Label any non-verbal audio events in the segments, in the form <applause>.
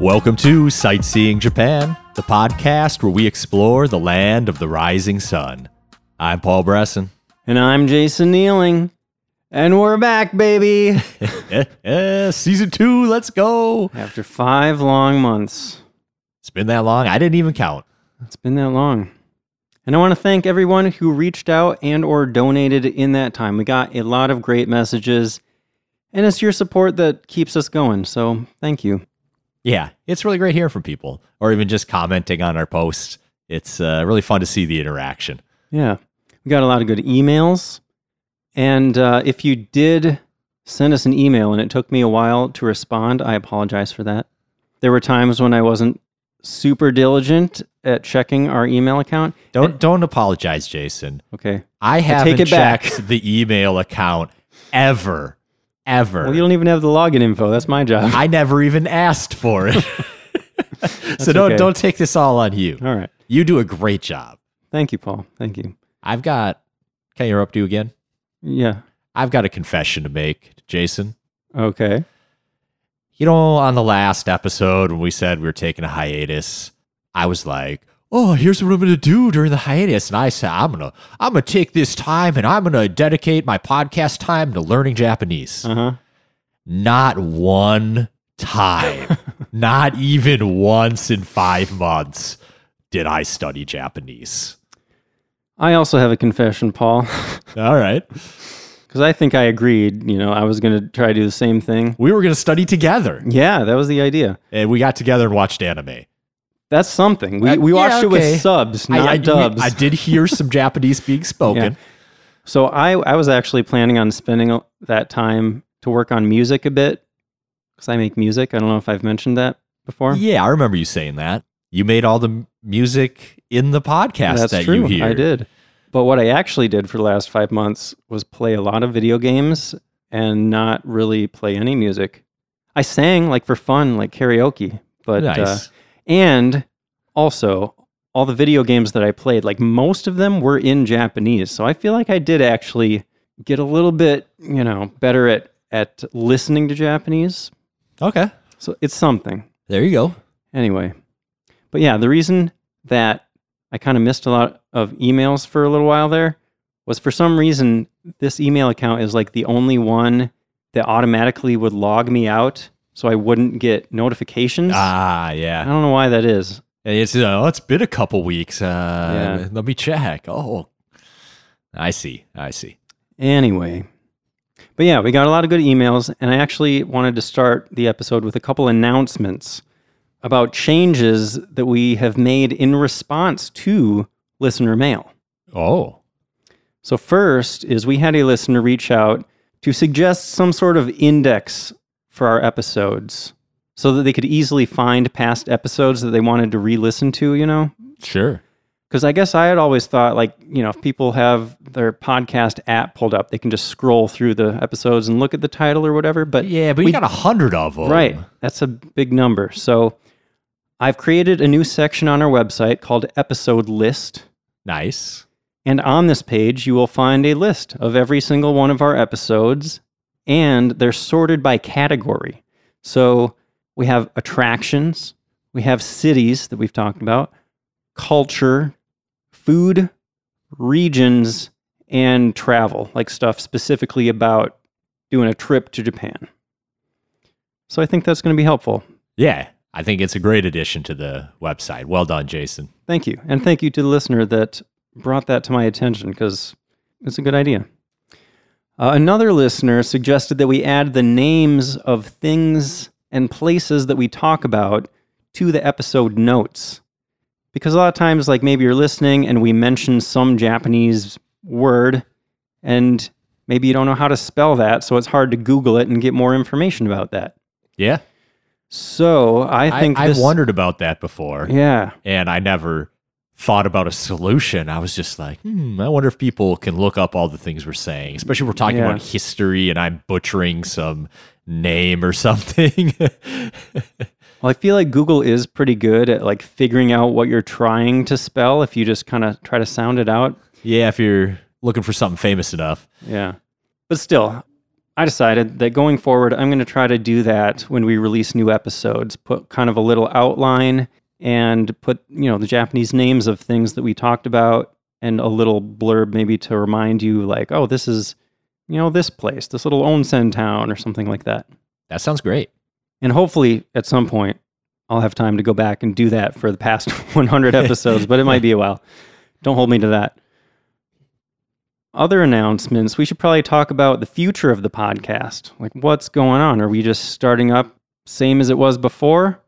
Welcome to Sightseeing Japan, the podcast where we explore the land of the rising sun. I'm Paul Bresson. And I'm Jason Nealing. And we're back, baby. <laughs> Season two, let's go. After five long months. It's been that long. I didn't even count. It's been that long. And I want to thank everyone who reached out and or donated in that time. We got a lot of great messages. And it's your support that keeps us going. So thank you. Yeah, it's really great hearing from people or even just commenting on our posts. It's uh, really fun to see the interaction. Yeah. We got a lot of good emails. And uh, if you did send us an email and it took me a while to respond, I apologize for that. There were times when I wasn't super diligent at checking our email account. Don't don't apologize, Jason. Okay. I haven't take it back. checked the email account ever, ever. Well, you don't even have the login info. That's my job. I never even asked for it. <laughs> <laughs> so don't okay. don't take this all on you. All right. You do a great job. Thank you, Paul. Thank you. I've got. Can I interrupt you again? Yeah. I've got a confession to make, Jason. Okay. You know, on the last episode when we said we were taking a hiatus, I was like, "Oh, here's what I'm going to do during the hiatus," and I said, "I'm gonna, I'm gonna take this time and I'm gonna dedicate my podcast time to learning Japanese." Uh huh. Not one time, <laughs> not even once in five months, did I study Japanese. I also have a confession, Paul, <laughs> All right, because I think I agreed. You know, I was going to try to do the same thing. we were gonna study together, Yeah, that was the idea. and we got together and watched anime. That's something. We, Uh, we watched it okay. with subs, not I, dubs. I did hear <laughs> some Japanese being spoken. Yeah. So I, I was actually planning on spending that time to work on music a bit because I make music. I don't know if I've mentioned that before. Yeah, I remember you saying that. You made all the music in the podcast That's that true. you hear. I did. But what I actually did for the last five months was play a lot of video games and not really play any music. I sang like for fun, like karaoke. But uh, Nice. And also all the video games that I played, like most of them were in Japanese. So I feel like I did actually get a little bit, you know, better at at listening to Japanese. okay. So it's something. There you go. Anyway, but yeah, the reason that I kind of missed a lot of emails for a little while there was for some reason this email account is like the only one that automatically would log me out so I wouldn't get notifications. Ah, yeah. I don't know why that is. It's uh, oh, it's been a couple weeks. Uh, Yeah. Let me check. Oh, I see. I see. Anyway, but yeah, we got a lot of good emails, and I actually wanted to start the episode with a couple announcements about changes that we have made in response to listener mail. Oh, So, first is we had a listener reach out to suggest some sort of index for our episodes so that they could easily find past episodes that they wanted to re listen to, you know? sure. Because I guess I had always thought, like, you know, if people have their podcast app pulled up, they can just scroll through the episodes and look at the title or whatever. But Yeah, but we- you got a hundred of them. Right. That's a big number. So I've created a new section on our website called Episode List. Nice. And on this page, you will find a list of every single one of our episodes, and they're sorted by category. So we have attractions, we have cities that we've talked about, culture, food, regions, and travel, like stuff specifically about doing a trip to Japan. So I think that's going to be helpful. Yeah, I think it's a great addition to the website. Well done, Jason. Thank you. And thank you to the listener that brought that to my attention because it's a good idea. Uh, another listener suggested that we add the names of things and places that we talk about to the episode notes. Because a lot of times, like maybe you're listening and we mention some Japanese word and maybe you don't know how to spell that. So it's hard to Google it and get more information about that. Yeah, So I I think I've wondered about that before, Yeah. and I never thought about a solution. I was just like, hmm, I wonder if people can look up all the things we're saying, especially if we're talking Yeah. about history and I'm butchering some name or <laughs> something. Well, I feel like Google is pretty good at like figuring out what you're trying to spell if you just kind of try to sound it out. yeah, if you're looking for something famous enough. Yeah. But still, I decided that going forward, I'm going to try to do that when we release new episodes, put kind of a little outline and put, you know, the Japanese names of things that we talked about and a little blurb maybe to remind you, like, oh, this is, you know, this place, this little onsen town or something like that. That sounds great. And hopefully at some point, I'll have time to go back and do that for the past <laughs> 100 <laughs> episodes, but it might be a while. Don't hold me to that. Other announcements, we should probably talk about the future of the podcast. Like, what's going on? Are we just starting up same as it was before?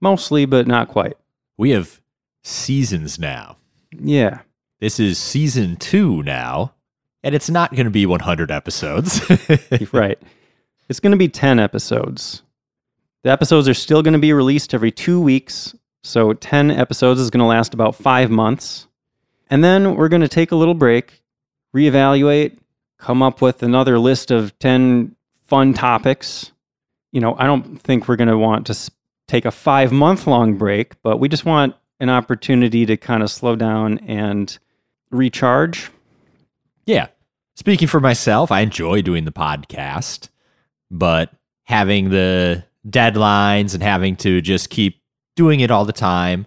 Mostly, but not quite. We have seasons now. Yeah. This is season two now, and it's not going to be 100 episodes. <laughs> right. It's going to be 10 episodes. The episodes are still going to be released every two weeks. So 10 episodes is going to last about five months. And then we're going to take a little break, reevaluate, come up with another list of 10 fun topics. You know, I don't think we're going to want to take a five month long break, but we just want an opportunity to kind of slow down and recharge. yeah. Speaking for myself, I enjoy doing the podcast, but having the deadlines and having to just keep doing it all the time,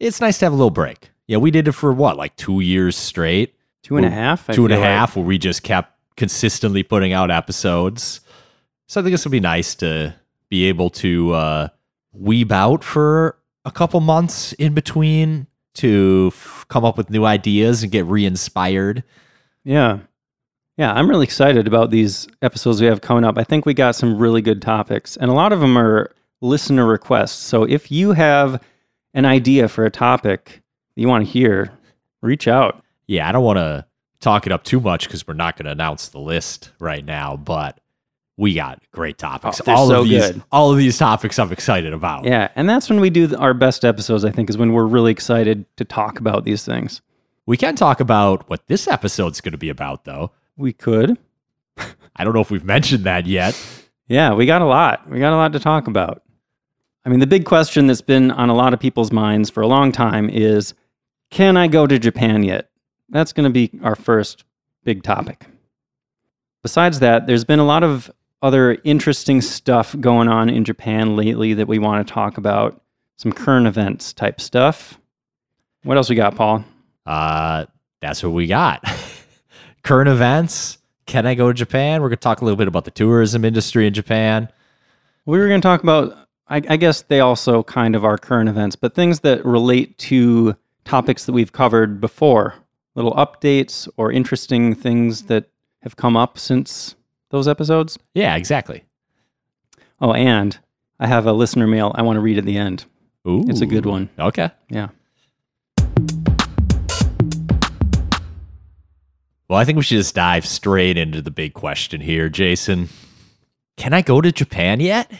it's nice to have a little break. Yeah, we did it for what, like two years straight? Two and a half? Two and a feel like. where we just kept consistently putting out episodes. So I think this will be nice to be able to uh, weeb out for a couple months in between to f- come up with new ideas and get re-inspired. Yeah. Yeah, I'm really excited about these episodes we have coming up. I think we got some really good topics, and a lot of them are listener requests. So if you have an idea for a topic that you want to hear, reach out. Yeah, I don't want to talk it up too much because we're not going to announce the list right now, but we got great topics. Oh, all so of these, good. all of these topics, I'm excited about. Yeah, and that's when we do our best episodes, I think, is when we're really excited to talk about these things. We can talk about what this episode's going to be about, though. We could. I don't know if we've mentioned that yet. Yeah, we got a lot. We got a lot to talk about. I mean, the big question that's been on a lot of people's minds for a long time is can I go to Japan yet? That's going to be our first big topic. Besides that, there's been a lot of other interesting stuff going on in Japan lately that we want to talk about. Some current events type stuff. What else we got, Paul? Uh, that's what we got. <laughs> Current events. Can I go to Japan? We're going to talk a little bit about the tourism industry in Japan. We were going to talk about, I, I guess they also kind of are current events, but things that relate to topics that we've covered before, little updates or interesting things that have come up since those episodes. Yeah, exactly. Oh, and I have a listener mail I want to read at the end. Ooh, It's a good one. Okay. Yeah. Well, I think we should just dive straight into the big question here, Jason. Can I go to Japan yet?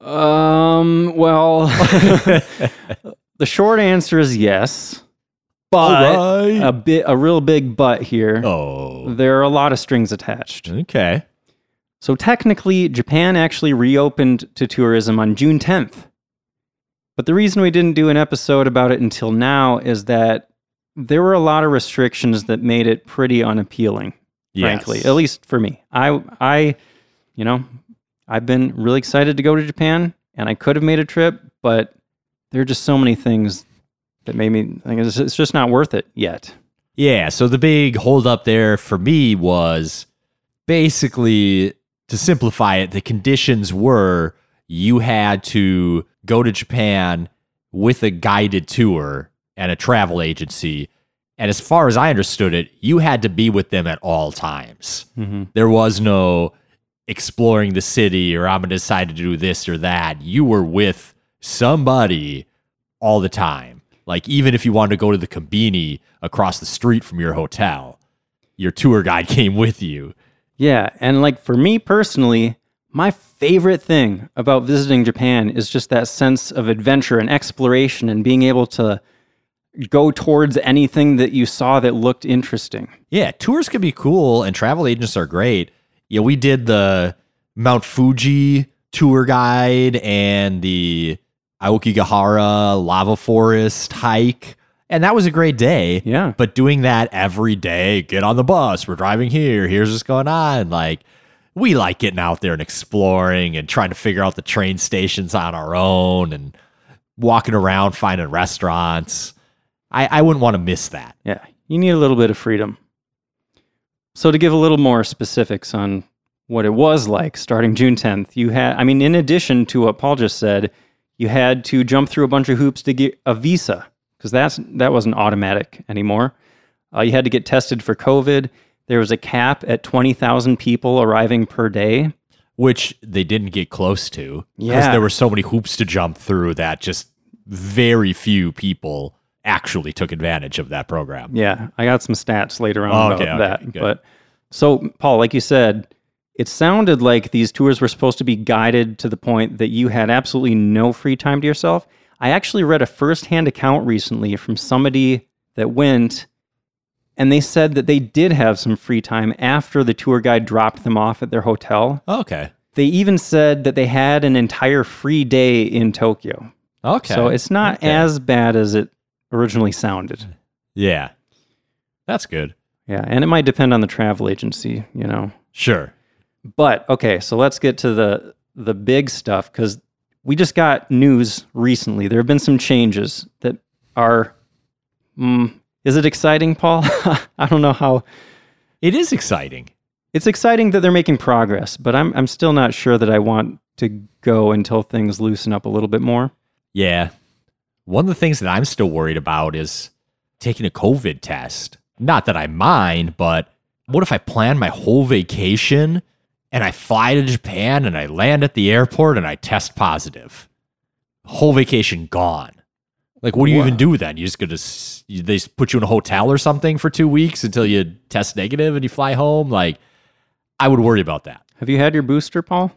Um, well, <laughs> the short answer is yes, but Alright. a bit, a real big but here. oh, There are a lot of strings attached. okay. So technically, Japan actually reopened to tourism on June 10th. But the reason we didn't do an episode about it until now is that there were a lot of restrictions that made it pretty unappealing, frankly, at least for me. I I you know, I've been really excited to go to Japan and I could have made a trip, but there are just so many things that made me think it's it's just not worth it yet. Yeah, so the big holdup there for me was basically to simplify it, the conditions were you had to go to Japan with a guided tour and a travel agency. And as far as I understood it, you had to be with them at all times. Mm-hmm. There was no exploring the city or I'm going to decide to do this or that. You were with somebody all the time. Like even if you wanted to go to the Combini across the street from your hotel, your tour guide <laughs> came with you. Yeah, and like for me personally, my favorite thing about visiting Japan is just that sense of adventure and exploration and being able to go towards anything that you saw that looked interesting. Yeah, tours can be cool and travel agents are great. Yeah, we did the Mount Fuji tour guide and the Aokigahara lava forest hike. And that was a great day. Yeah. But doing that every day, get on the bus, we're driving here, here's what's going on. Like, we like getting out there and exploring and trying to figure out the train stations on our own and walking around finding restaurants. I, I wouldn't want to miss that. Yeah, you need a little bit of freedom. So to give a little more specifics on what it was like starting June 10th, you had I mean in addition to what Paul just said, you had to jump through a bunch of hoops to get a visa because that's that wasn't automatic anymore. Uh, you had to get tested for COVID. There was a cap at 20,000 people arriving per day. Which they didn't get close to because Yeah. there were so many hoops to jump through that just very few people actually took advantage of that program. Yeah, I got some stats later on Oh, about okay, okay, that. good. But so, Paul, like you said, it sounded like these tours were supposed to be guided to the point that you had absolutely no free time to yourself. I actually read a firsthand account recently from somebody that went, and they said that they did have some free time after the tour guide dropped them off at their hotel. Oh, okay. They even said that they had an entire free day in Tokyo. Okay. So it's not Okay. as bad as it originally sounded. Yeah. That's good. Yeah, and it might depend on the travel agency, you know. Sure. But okay, so let's get to the the big stuff cuz we just got news recently. There have been some changes that are mm, is it exciting, Paul? <laughs> I don't know how It is exciting. it's exciting that they're making progress, but I'm I'm still not sure that I want to go until things loosen up a little bit more. Yeah. One of the things that I'm still worried about is taking a COVID test. Not that I mind, but what if I plan my whole vacation and I fly to Japan and I land at the airport and I test positive? Whole vacation gone. Like, what do you Wow. even do then? You just gonna you, they just put you in a hotel or something for two weeks until you test negative and you fly home? Like, I would worry about that. Have you had your booster, Paul?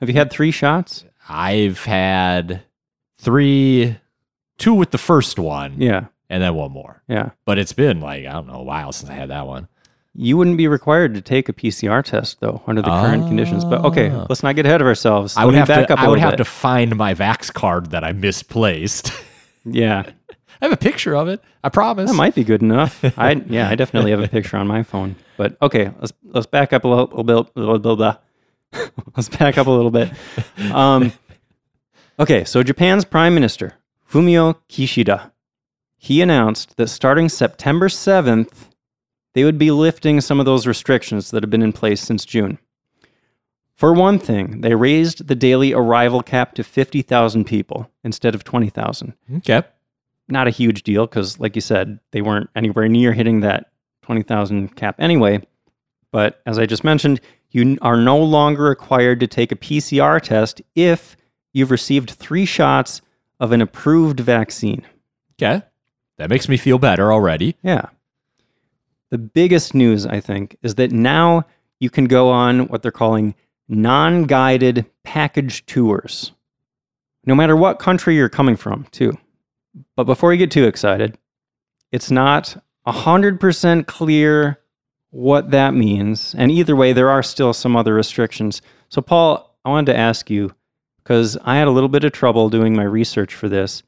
Have you had 3 shots? I've had three, two with the first one, Yeah. and then one more. Yeah. But it's been like I don't know a while since I had that one. You wouldn't be required to take a PCR test though under the current conditions. But okay, Ah. let's not get ahead of ourselves. I would have back to. I would have bit. to find my Vax card that I misplaced. Yeah, <laughs> I have a picture of it. I promise. that might be good enough. <laughs> I yeah, I definitely have a picture on my phone. But okay, let's let's back up a little, bit. Little, little, bit. <laughs> let's back up a little bit. Um, okay, so Japan's Prime Minister Fumio Kishida he announced that starting September seventh, they would be lifting some of those restrictions that have been in place since June. For one thing, they raised the daily arrival cap to 50,000 people instead of 20,000 okay. not a huge deal because, like you said, they weren't anywhere near hitting that 20,000 cap anyway. But as I just mentioned, you are no longer required to take a PCR test if you've received three shots of an approved vaccine. Okay. That makes me feel better already. Yeah. The biggest news, I think, is that now you can go on what they're calling non guided package tours, no matter what country you're coming from, too. But before you get too excited, it's not 100% clear what that means. And either way, there are still some other restrictions. So, Paul, I wanted to ask you because I had a little bit of trouble doing my research for this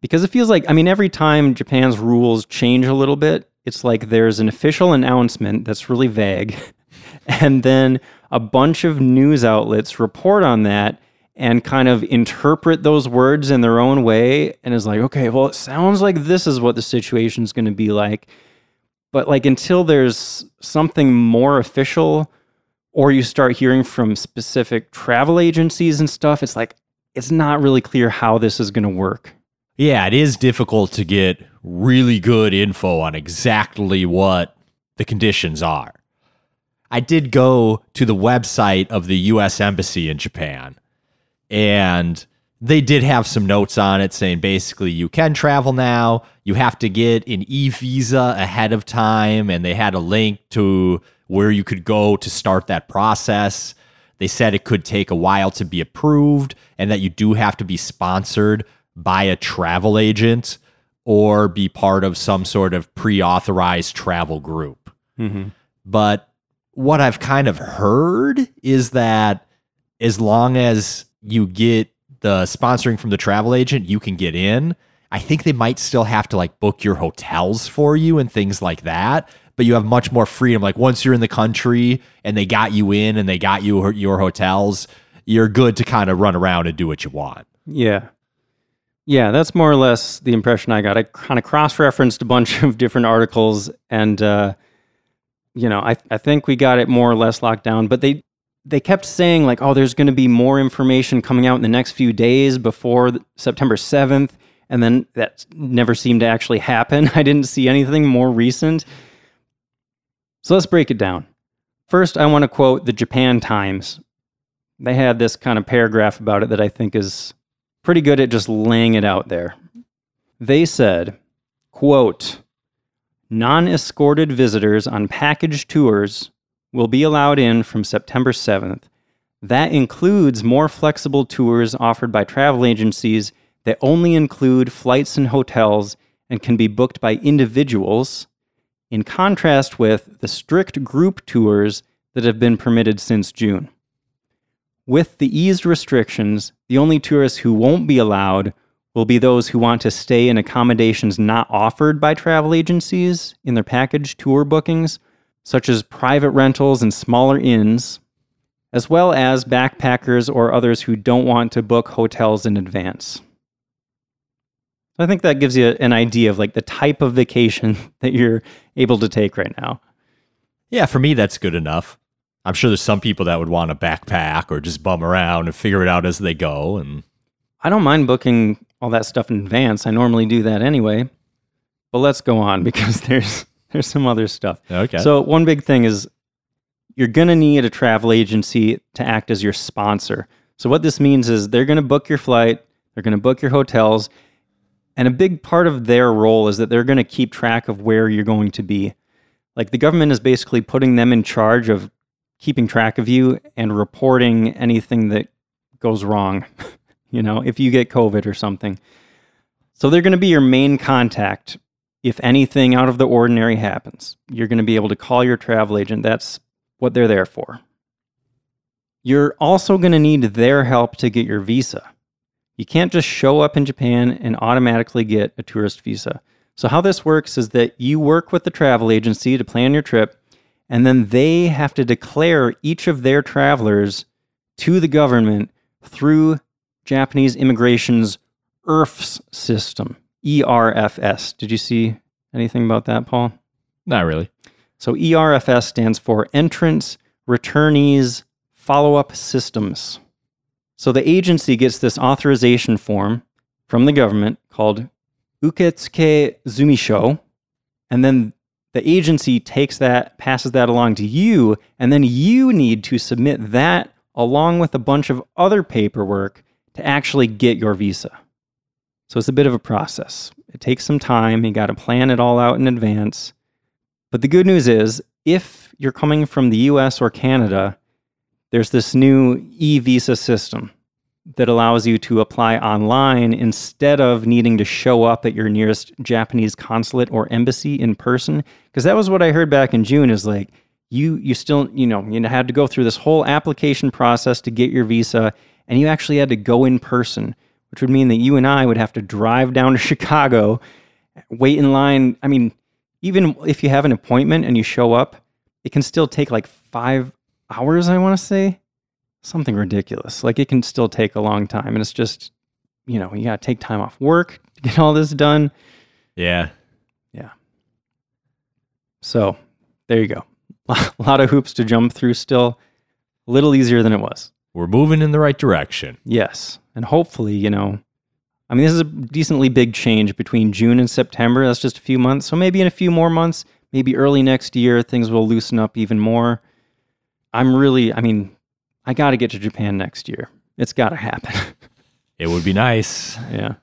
because it feels like i mean every time japan's rules change a little bit it's like there's an official announcement that's really vague <laughs> and then a bunch of news outlets report on that and kind of interpret those words in their own way and is like okay well it sounds like this is what the situation's going to be like. But like until there's something more official or you start hearing from specific travel agencies and stuff it's like it's not really clear how this is going to work Yeah, it is difficult to get really good info on exactly what the conditions are. I did go to the website of the US Embassy in Japan, and they did have some notes on it saying basically you can travel now. You have to get an e visa ahead of time, and they had a link to where you could go to start that process. They said it could take a while to be approved, and that you do have to be sponsored by a travel agent or be part of some sort of pre authorized travel group. Mm-hmm. But what I've kind of heard is that as long as you get the sponsoring from the travel agent, you can get in. I think they might still have to like book your hotels for you and things like that. but you have much more freedom. Like once you're in the country and they got you in and they got you your hotels, you're good to kind of run around and do what you want. Yeah. Yeah, that's more or less the impression I got. I kind of cross referenced a bunch <laughs> of different articles and, uh, you know, I, I think we got it more or less locked down, but they, they kept saying, like, oh, there's going to be more information coming out in the next few days before September 7th. And then that never seemed to actually happen. <laughs> I didn't see anything more recent. So let's break it down. First, I want to quote the Japan Times. They had this kind of paragraph about it that I think is pretty good at just laying it out there. They said, quote, non-escorted visitors on package tours will be allowed in from September 7th. That includes more flexible tours offered by travel agencies that only include flights and hotels and can be booked by individuals, in contrast with the strict group tours that have been permitted since June. With the eased restrictions, the only tourists who won't be allowed will be those who want to stay in accommodations not offered by travel agencies in their package tour bookings, such as private rentals and smaller inns, as well as backpackers or others who don't want to book hotels in advance. So I think that gives you an idea of like the type of vacation <laughs> that you're able to take right now. Yeah, for me, that's good enough. I'm sure there's some people that would want to backpack or just bum around and figure it out as they go. And I don't mind booking all that stuff in advance. I normally do that anyway. But let's go on <laughs> because there's there's some other stuff. okay, So one big thing is you're going to need a travel agency to act as your sponsor. So what this means is they're going to book your flight, they're going to book your hotels, and a big part of their role is that they're going to keep track of where you're going to be. Like the government is basically putting them in charge of keeping track of you and reporting anything that goes wrong, <laughs> you know, if you get COVID or something. So they're going to be your main contact if anything out of the ordinary happens. You're going to be able to call your travel agent. That's what they're there for. You're also going to need their help to get your visa. You can't just show up in Japan and automatically get a tourist visa. So, how this works is that you work with the travel agency to plan your trip, and then they have to declare each of their travelers to the government through Japanese immigration's ERFS system. E R F S. Did you see anything about that, Paul? not really. So ERFS stands for Entrance Returnees Follow Up Systems. So the agency gets this authorization form from the government called Uketsuke Zumisho, and then the agency takes that, passes that along to you, and then you need to submit that along with a bunch of other paperwork to actually get your visa. So it's a bit of a process. It takes some time. You got to plan it all out in advance. But the good news is, if you're coming from the US or Canada, there's this new e visa system that allows you to apply online instead of needing to show up at your nearest Japanese consulate or embassy in person. Because that was what I heard back in June is like, you, you still, you know, you had to go through this whole application process to get your visa, and you actually had to go in person, which would mean that you and I would have to drive down to <laughs> Chicago, wait in line. I mean, even if you have an appointment and you show up, it can still take like five hours, I want to say. Something ridiculous. Like it can still take a long time. And it's just, you know, you got to take time off work <laughs> to get all this done. Yeah. Yeah. So there you go. <laughs> A lot of hoops to jump through still. A little easier than it was. We're moving in the right direction. Yes. And hopefully, you know, I mean, this is a decently big change between June and September. That's just a few months. So maybe in a few more months, maybe early next year, things will loosen up even more. I'm really, I mean, I got to get to Japan next year. It's got to happen. It would be nice. <laughs> yeah.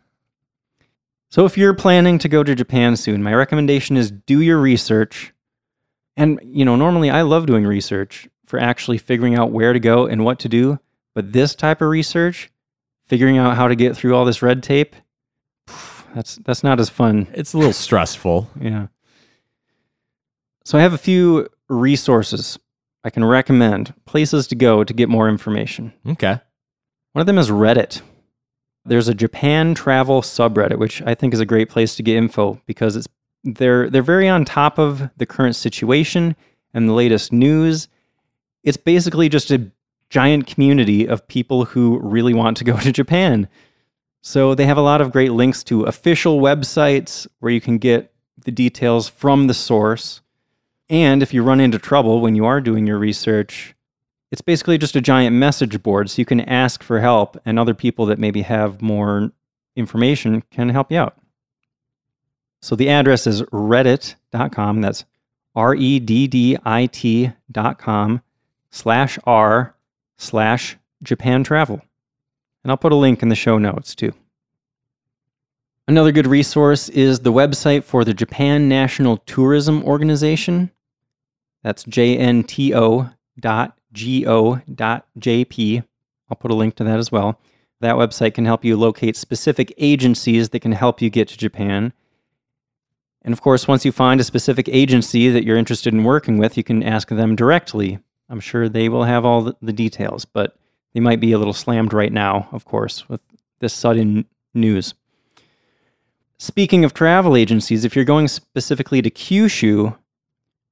So if you're planning to go to Japan soon, my recommendation is do your research. And, you know, normally I love doing research for actually figuring out where to go and what to do. But this type of research, figuring out how to get through all this red tape, that's that's not as fun. It's a little stressful. <laughs> Yeah. So I have a few resources I can recommend, places to go to get more information. Okay. One of them is Reddit. There's a Japan travel subreddit, which I think is a great place to get info because it's They're they're very on top of the current situation and the latest news. It's basically just a giant community of people who really want to go to Japan. So they have a lot of great links to official websites where you can get the details from the source. And if you run into trouble when you are doing your research, it's basically just a giant message board so you can ask for help and other people that maybe have more information can help you out. So the address is reddit.com. That's R E D D I T.com slash R slash Japan travel. And I'll put a link in the show notes too. Another good resource is the website for the Japan National Tourism Organization. That's jnto dot go dot. I'll put a link to that as well. That website can help you locate specific agencies that can help you get to Japan. And of course, once you find a specific agency that you're interested in working with, you can ask them directly. I'm sure they will have all the details, but they might be a little slammed right now, of course, with this sudden news. Speaking of travel agencies, if you're going specifically to Kyushu,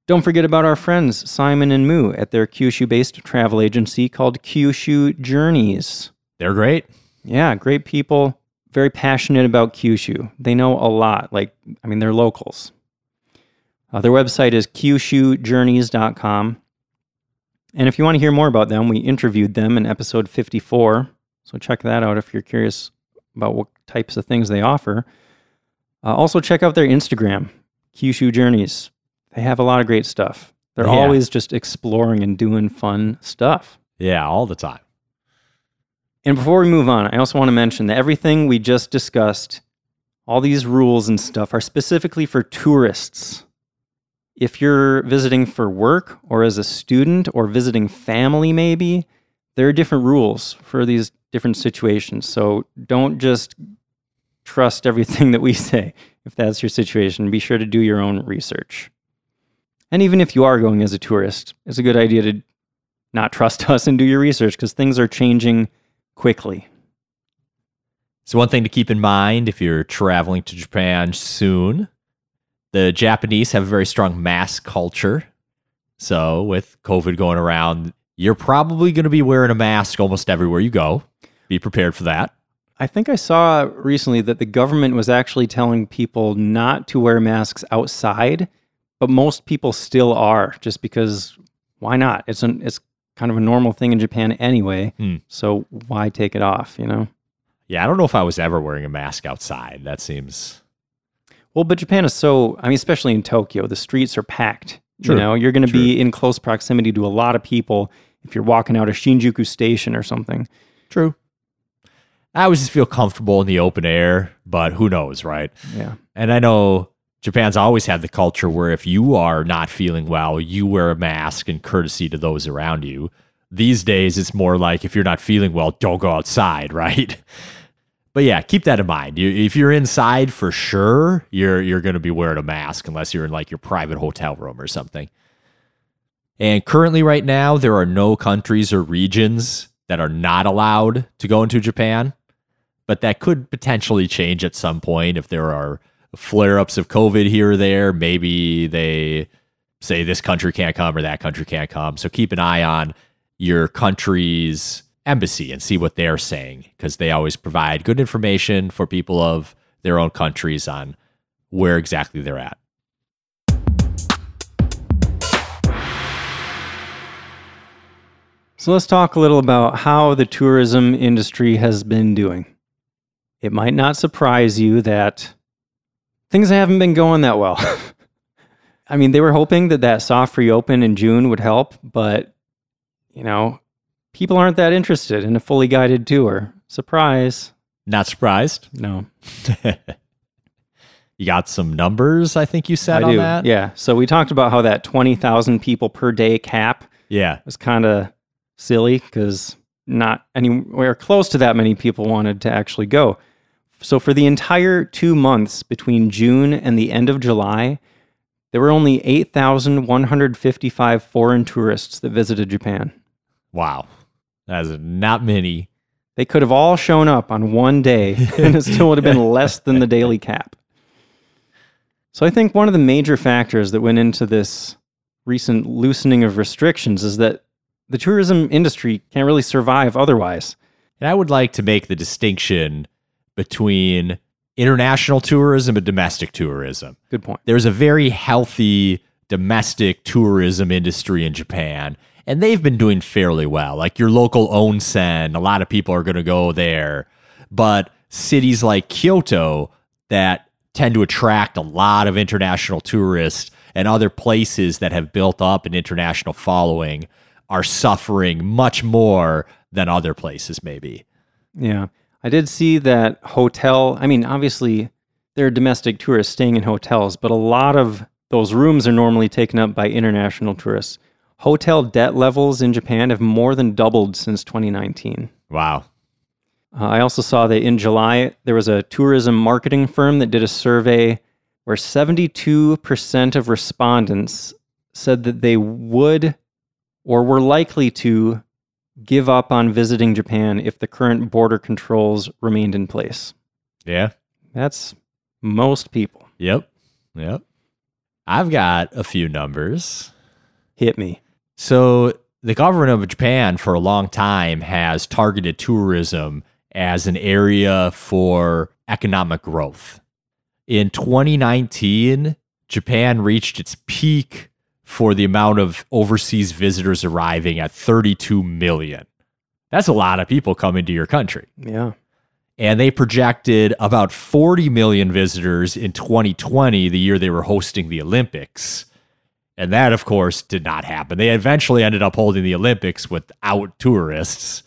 don't forget about our friends Simon and Moo at their Kyushu based travel agency called Kyushu Journeys. They're great. Yeah, great people, very passionate about Kyushu. They know a lot. Like, I mean, they're locals. Uh, their website is kyushujourneys.com. And if you want to hear more about them, we interviewed them in episode 54. So check that out if you're curious about what types of things they offer. Uh, also, check out their Instagram, Kyushu Journeys. They have a lot of great stuff. They're Yeah. always just exploring and doing fun stuff. Yeah, all the time. And before we move on, I also want to mention that everything we just discussed, all these rules and stuff, are specifically for tourists. If you're visiting for work or as a student or visiting family, maybe, there are different rules for these different situations. So don't just trust everything <laughs> that we say if that's your situation. Be sure to do your own research. And even if you are going as a tourist, it's a good idea to not trust <laughs> us and do your research because things are changing quickly. So, one thing to keep in mind if you're traveling to Japan soon, the Japanese have a very strong mask culture. So, with COVID going around, you're probably going to be wearing a mask almost everywhere you go. Be prepared for that. I think I saw recently that the government was actually telling people not to wear masks outside, but most people still are just because why not? It's an it's kind of a normal thing in Japan anyway. Hmm. So why take it off, you know? Yeah, I don't know if I was ever wearing a mask outside. That seems. Well, but Japan is so, I mean, especially in Tokyo, the streets are packed. True. You know, you're going to be in close proximity to a lot of people if you're walking out of Shinjuku station or something. True. I always just feel comfortable in the open air, but who knows, right? Yeah. And I know Japan's always had the culture where if you are not feeling well, you wear a mask in courtesy to those around you. These days, it's more like if you're not feeling well, don't go outside, <laughs> right? But yeah, keep that in mind. You, if you're inside for sure, you're you're going to be wearing a mask unless you're in like your private hotel room or something. And currently, right now, there are no countries or regions that are not allowed to go into Japan, but that could potentially change at some point if there are flare ups of COVID here or there. Maybe they say this country can't come or that country can't come. So keep an eye on your country's embassy and see what they're saying because they always provide good information for people of their own countries on where exactly they're at. So let's talk a little about how the tourism industry has been doing. It might not surprise you that things haven't been going that well. <laughs> I mean, they were hoping that that soft reopen in June would help, but you know, people aren't that interested in a fully guided tour. Surprise. Not surprised. No. <laughs> you got some numbers, I think you said I on do. that. Yeah. So we talked about how that 20,000 people per day cap Yeah. was kind of silly because not anywhere close to that many people wanted to actually go. So for the entire two months between June and the end of July, there were only 8,155 foreign tourists that visited Japan. Wow. That's not many. They could have all shown up on one day <laughs> and it still would have been less than the daily cap. So I think one of the major factors that went into this recent loosening of restrictions is that the tourism industry can't really survive otherwise. And I would like to make the distinction between international tourism and domestic tourism. Good point. There's a very healthy domestic tourism industry in Japan, and they've been doing fairly well. Like your local onsen, a lot of people are going to go there. But cities like Kyoto that tend to attract a lot of international tourists and other places that have built up an international following are suffering much more than other places maybe. Yeah. I did see that hotel. I mean, obviously, there are domestic tourists staying in hotels, but a lot of those rooms are normally taken up by international tourists. Hotel debt levels in Japan have more than doubled since 2019. Wow. Uh, I also saw that in July, there was a tourism marketing firm that did a survey where 72% of respondents said that they would or were likely to give up on visiting Japan if the current border controls remained in place. Yeah. That's most people. Yep. Yep. I've got a few numbers. Hit me. So, the government of Japan for a long time has targeted tourism as an area for economic growth. In 2019, Japan reached its peak for the amount of overseas visitors arriving at 32 million. That's a lot of people coming to your country. Yeah. And they projected about 40 million visitors in 2020, the year they were hosting the Olympics. And that, of course, did not happen. They eventually ended up holding the Olympics without tourists.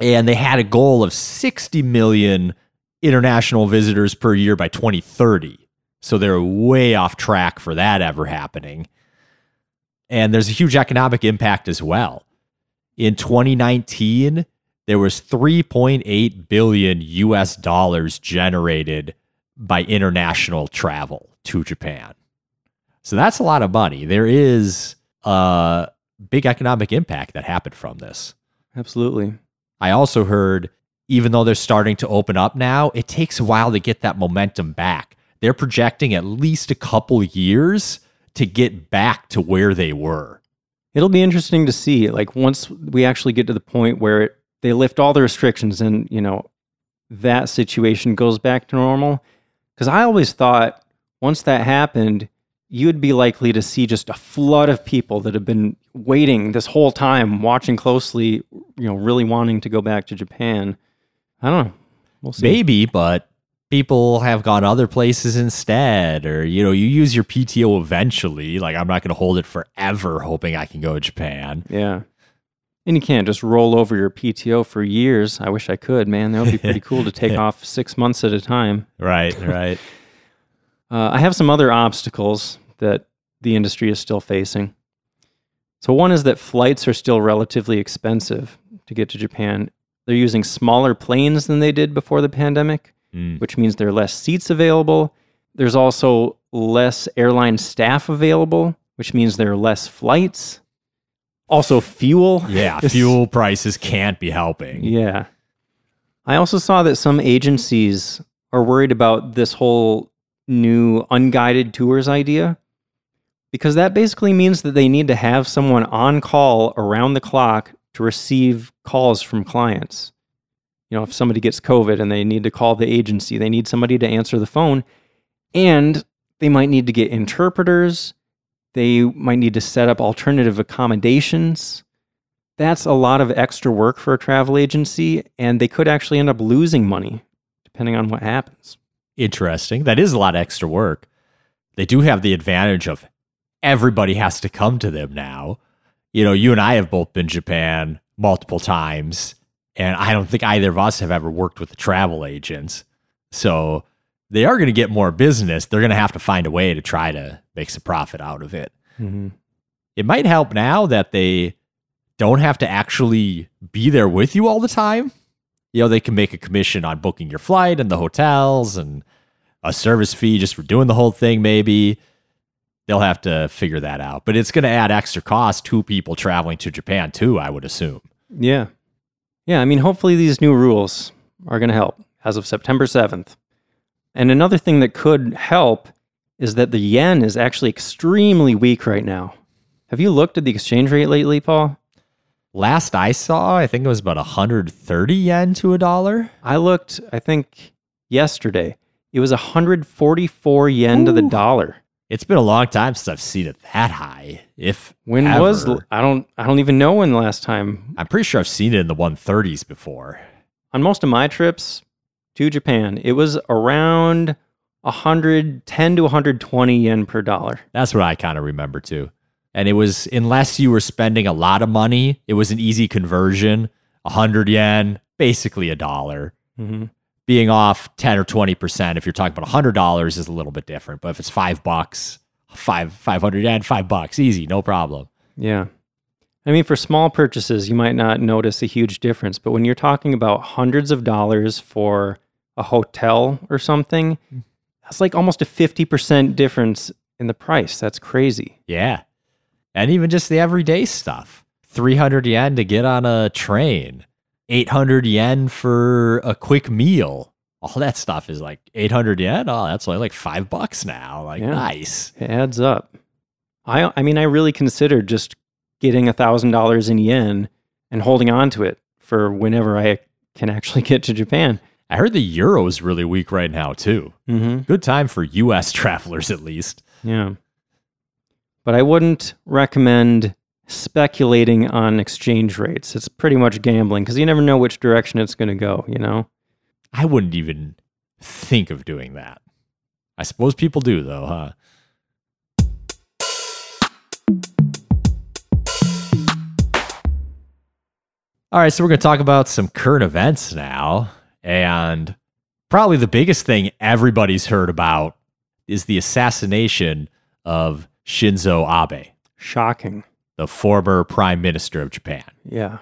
And they had a goal of 60 million international visitors per year by 2030. So they're way off track for that ever happening. And there's a huge economic impact as well. In 2019, there was 3.8 billion US dollars generated by international travel to Japan. So that's a lot of money. There is a big economic impact that happened from this. Absolutely. I also heard even though they're starting to open up now, it takes a while to get that momentum back. They're projecting at least a couple years to get back to where they were. It'll be interesting to see like once we actually get to the point where it, they lift all the restrictions and, you know, that situation goes back to normal because I always thought once that happened, you'd be likely to see just a flood of people that have been waiting this whole time, watching closely, you know, really wanting to go back to Japan. I don't know. We'll see. Maybe, but people have gone other places instead, or you know, you use your PTO eventually. Like I'm not going to hold it forever, hoping I can go to Japan. Yeah. And you can't just roll over your PTO for years. I wish I could, man. That would be pretty cool to <laughs> take off six months at a time. Right, right. <laughs> Uh, I have some other obstacles that the industry is still facing. So, one is that flights are still relatively expensive to get to Japan. They're using smaller planes than they did before the pandemic, Mm. which means there are less seats available. There's also less airline staff available, which means there are less flights. Also, fuel. Yeah, <laughs> fuel prices can't be helping. Yeah. I also saw that some agencies are worried about this whole new unguided tours idea because that basically means that they need to have someone on call around the clock to receive calls from clients. You know, if somebody gets COVID and they need to call the agency, they need somebody to answer the phone and they might need to get interpreters. They might need to set up alternative accommodations that's a lot of extra work for a travel agency, and they could actually end up losing money depending on what happens. Interesting. That is a lot of extra work. They do have the advantage of everybody has to come to them now. You know, you and I have both been Japan multiple times, and I don't think either of us have ever worked with the travel agents. So they are going to get more business. They're going to have to find a way to try to make some profit out of it. Mm-hmm. It might help now that they don't have to actually be there with you all the time. You know, they can make a commission on booking your flight and the hotels and a service fee just for doing the whole thing, maybe. They'll have to figure that out. But it's going to add extra cost to people traveling to Japan, too, I would assume. Yeah. Yeah. I mean, hopefully these new rules are going to help as of September 7th. And another thing that could help is that the yen is actually extremely weak right now. Have you looked at the exchange rate lately, Paul? Last I saw, I think it was about 130 yen to a dollar. I looked, I think, yesterday. It was 144 yen to the dollar. It's been a long time since I've seen it that high. If When was. I don't I don't even know when the last time. I'm pretty sure I've seen it in the 130s before. On most of my trips to Japan, it was around 110 to 120 yen per dollar. That's what I kind of remember too. And it was unless you were spending a lot of money, it was an easy conversion. 100 yen, basically a dollar. hmm Being off 10 or 20% if you're talking about $100 is a little bit different. But if it's 5 bucks, 5 500 yen, 5 bucks, easy, no problem. Yeah. I mean, for small purchases, you might not notice a huge difference, but when you're talking about hundreds of dollars for a hotel or something, that's like almost a 50% difference in the price. That's crazy. Yeah. And even just the everyday stuff 300 yen to get on a train, 800 yen for a quick meal. All that stuff is like 800 yen. Oh, that's only like five bucks now. Like, Yeah. nice. It adds up. I, I mean, I really considered just getting a $1,000 in yen and holding on to it for whenever I can actually get to Japan. I heard the euro is really weak right now, too. Mm-hmm. Good time for US <laughs> travelers, at least. Yeah. But I wouldn't recommend speculating on exchange rates. It's pretty much gambling because you never know which direction it's going to go, you know? I wouldn't even think of doing that. I suppose people do, though, huh? All right, so we're going to talk about some current events now. And probably the biggest thing everybody's heard about is the assassination of Shinzo Abe, Shocking. The former prime minister of Japan. Yeah.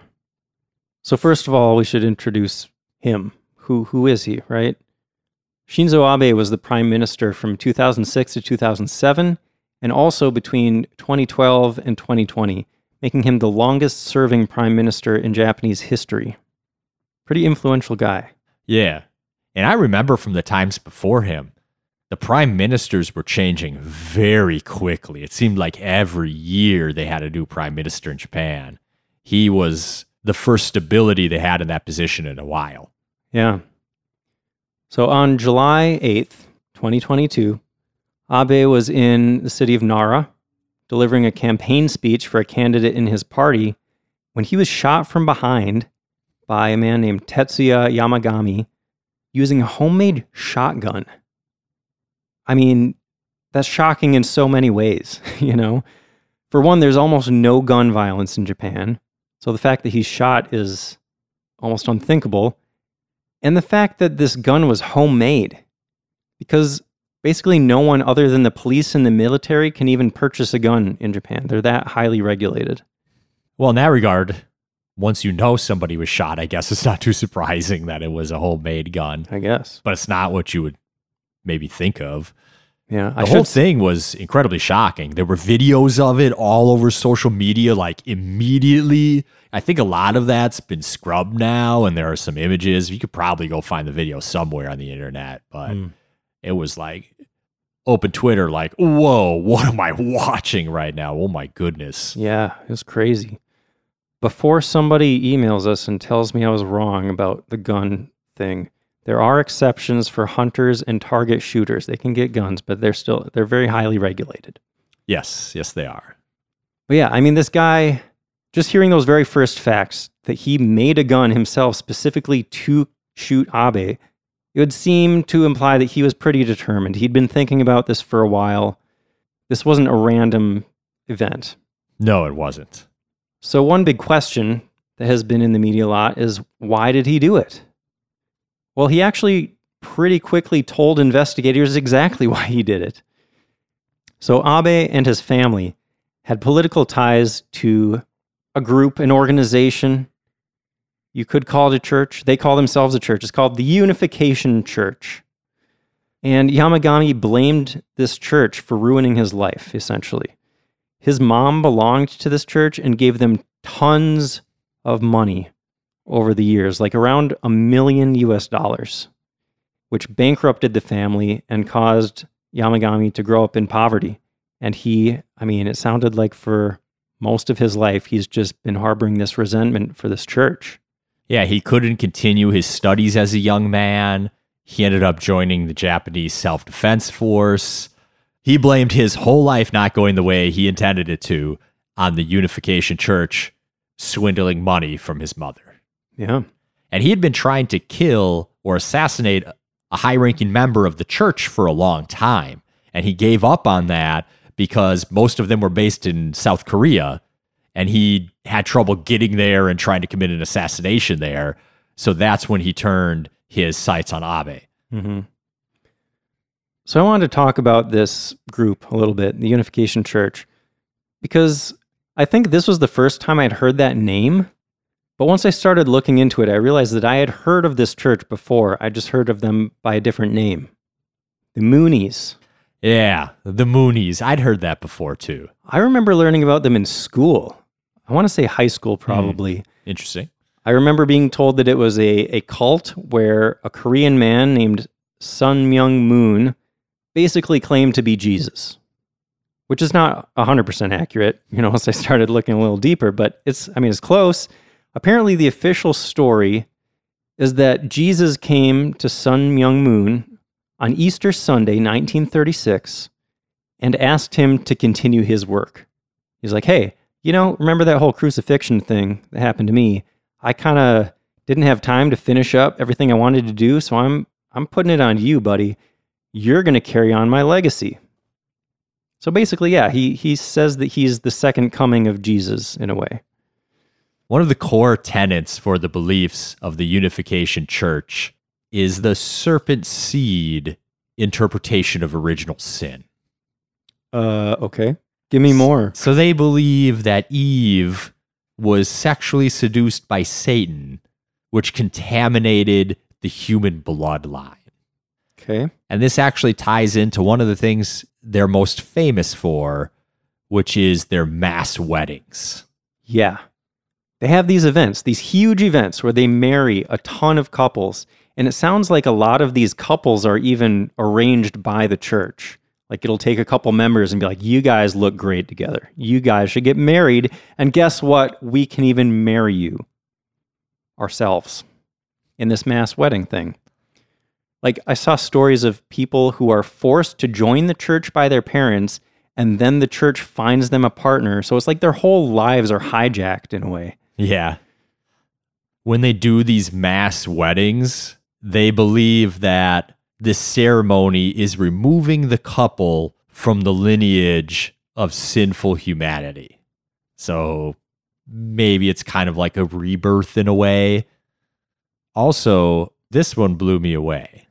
So first of all, we should introduce him. Who who is he, right? Shinzo Abe was the prime minister from 2006 to 2007 and also between 2012 and 2020, making him the longest serving prime minister in Japanese history. Pretty influential guy. Yeah. And I remember from the times before him, the prime ministers were changing very quickly. It seemed like every year they had a new prime minister in Japan. He was the first stability they had in that position in a while. Yeah. So on July 8th, 2022, Abe was in the city of Nara delivering a campaign speech for a candidate in his party when he was shot from behind by a man named Tetsuya Yamagami using a homemade shotgun. I mean, that's shocking in so many ways, <laughs> you know? For one, there's almost no gun violence in Japan. So the fact that he's shot is almost unthinkable. And the fact that this gun was homemade, because basically no one other than the police and the military can even purchase a gun in Japan. They're that highly regulated. Well, in that regard, once you know somebody was shot, I guess it's not too surprising that it was a homemade gun, I guess. but it's not what you would maybe think of. Yeah, The I whole thing was incredibly shocking. There were videos of it all over social media, like immediately. I think a lot of that's been scrubbed now, and there are some images. You could probably go find the video somewhere on the internet, but Hmm. it was like open Twitter, like, whoa, <laughs> what am I watching right now? Oh my goodness. Yeah, it was crazy. Before somebody emails us and tells me I was wrong about the gun thing, there are exceptions for hunters and target shooters. They can get guns, but they're still they're very highly regulated. Yes, yes, they are. But yeah, I mean, this guy, just hearing those very first facts that he made a gun himself specifically to shoot Abe, it would seem to imply that he was pretty determined. He'd been thinking about this for a while. This wasn't a random event. No, it wasn't. So, one big question that has been in the media a lot is why did he do it? Well, he actually pretty quickly told investigators exactly <laughs> why he did it. So, Abe and his family had political ties to a group, an organization. You could call it a church. They call themselves a church. It's called the Unification Church. And Yamagami blamed this church for ruining his life, essentially. His mom belonged to this church and gave them tons of money over the years, like around a million US dollars, which bankrupted the family and caused Yamagami to grow up in poverty. And he, I mean, it sounded like for most of his life, he's just been harboring this resentment for this church. Yeah, he couldn't continue his studies as a young man. He ended up joining the Japanese self defense force. He blamed his whole life not going the way he intended it to on the Unification Church swindling money from his mother. Yeah. And he had been trying to kill or assassinate a high ranking member of the church for a long time. And he gave up on that because most of them were based in South Korea. And he had trouble getting there and trying to commit an assassination there. So that's when he turned his sights on Abe. Mm-hmm. So I wanted to talk about this group a little bit, the Unification Church, because I think this was the first time I'd heard that name. But once I started looking into it, I realized that I had heard of this church before. I just heard of them by a different name the Moonies. Yeah, the Moonies. I'd heard that before too. I remember learning about them in school. I want to say high school, probably. Mm, interesting. I remember being told that it was a, a cult where a Korean man named Sun Myung Moon basically claimed to be Jesus, which is not 100% accurate, you know, <laughs> once I started looking a little deeper, but it's, I mean, it's close. Apparently, the official story is that Jesus came to Sun Myung Moon on Easter Sunday, 1936, and asked him to continue his work. He's like, hey, you know, remember that whole crucifixion thing that happened to me? I kind of didn't have time to finish up everything I wanted to do, so I'm I'm putting it on you, buddy. You're going to carry on my legacy. So basically, yeah, he he says that he's the second coming of Jesus in a way. One of the core tenets for the beliefs of the Unification Church is the serpent seed interpretation of original sin. Uh, okay. Give me more. So they believe that Eve was sexually seduced by Satan, which contaminated the human bloodline. Okay. And this actually ties into one of the things they're most famous for, which is their mass weddings. Yeah. They have these events, these huge events where they marry a ton of couples. And it sounds like a lot of these couples are even arranged by the church. Like it'll take a couple members and be like, you guys look great together. You guys should get married. And guess what? We can even marry you ourselves in this mass wedding thing. Like I saw stories of people who are forced to join the church by their parents and then the church finds them a partner. So it's like their whole lives are hijacked in a way. Yeah. When they do these mass weddings, they believe that this ceremony is removing the couple from the lineage of sinful humanity. So maybe it's kind of like a rebirth in a way. Also, this one blew me away.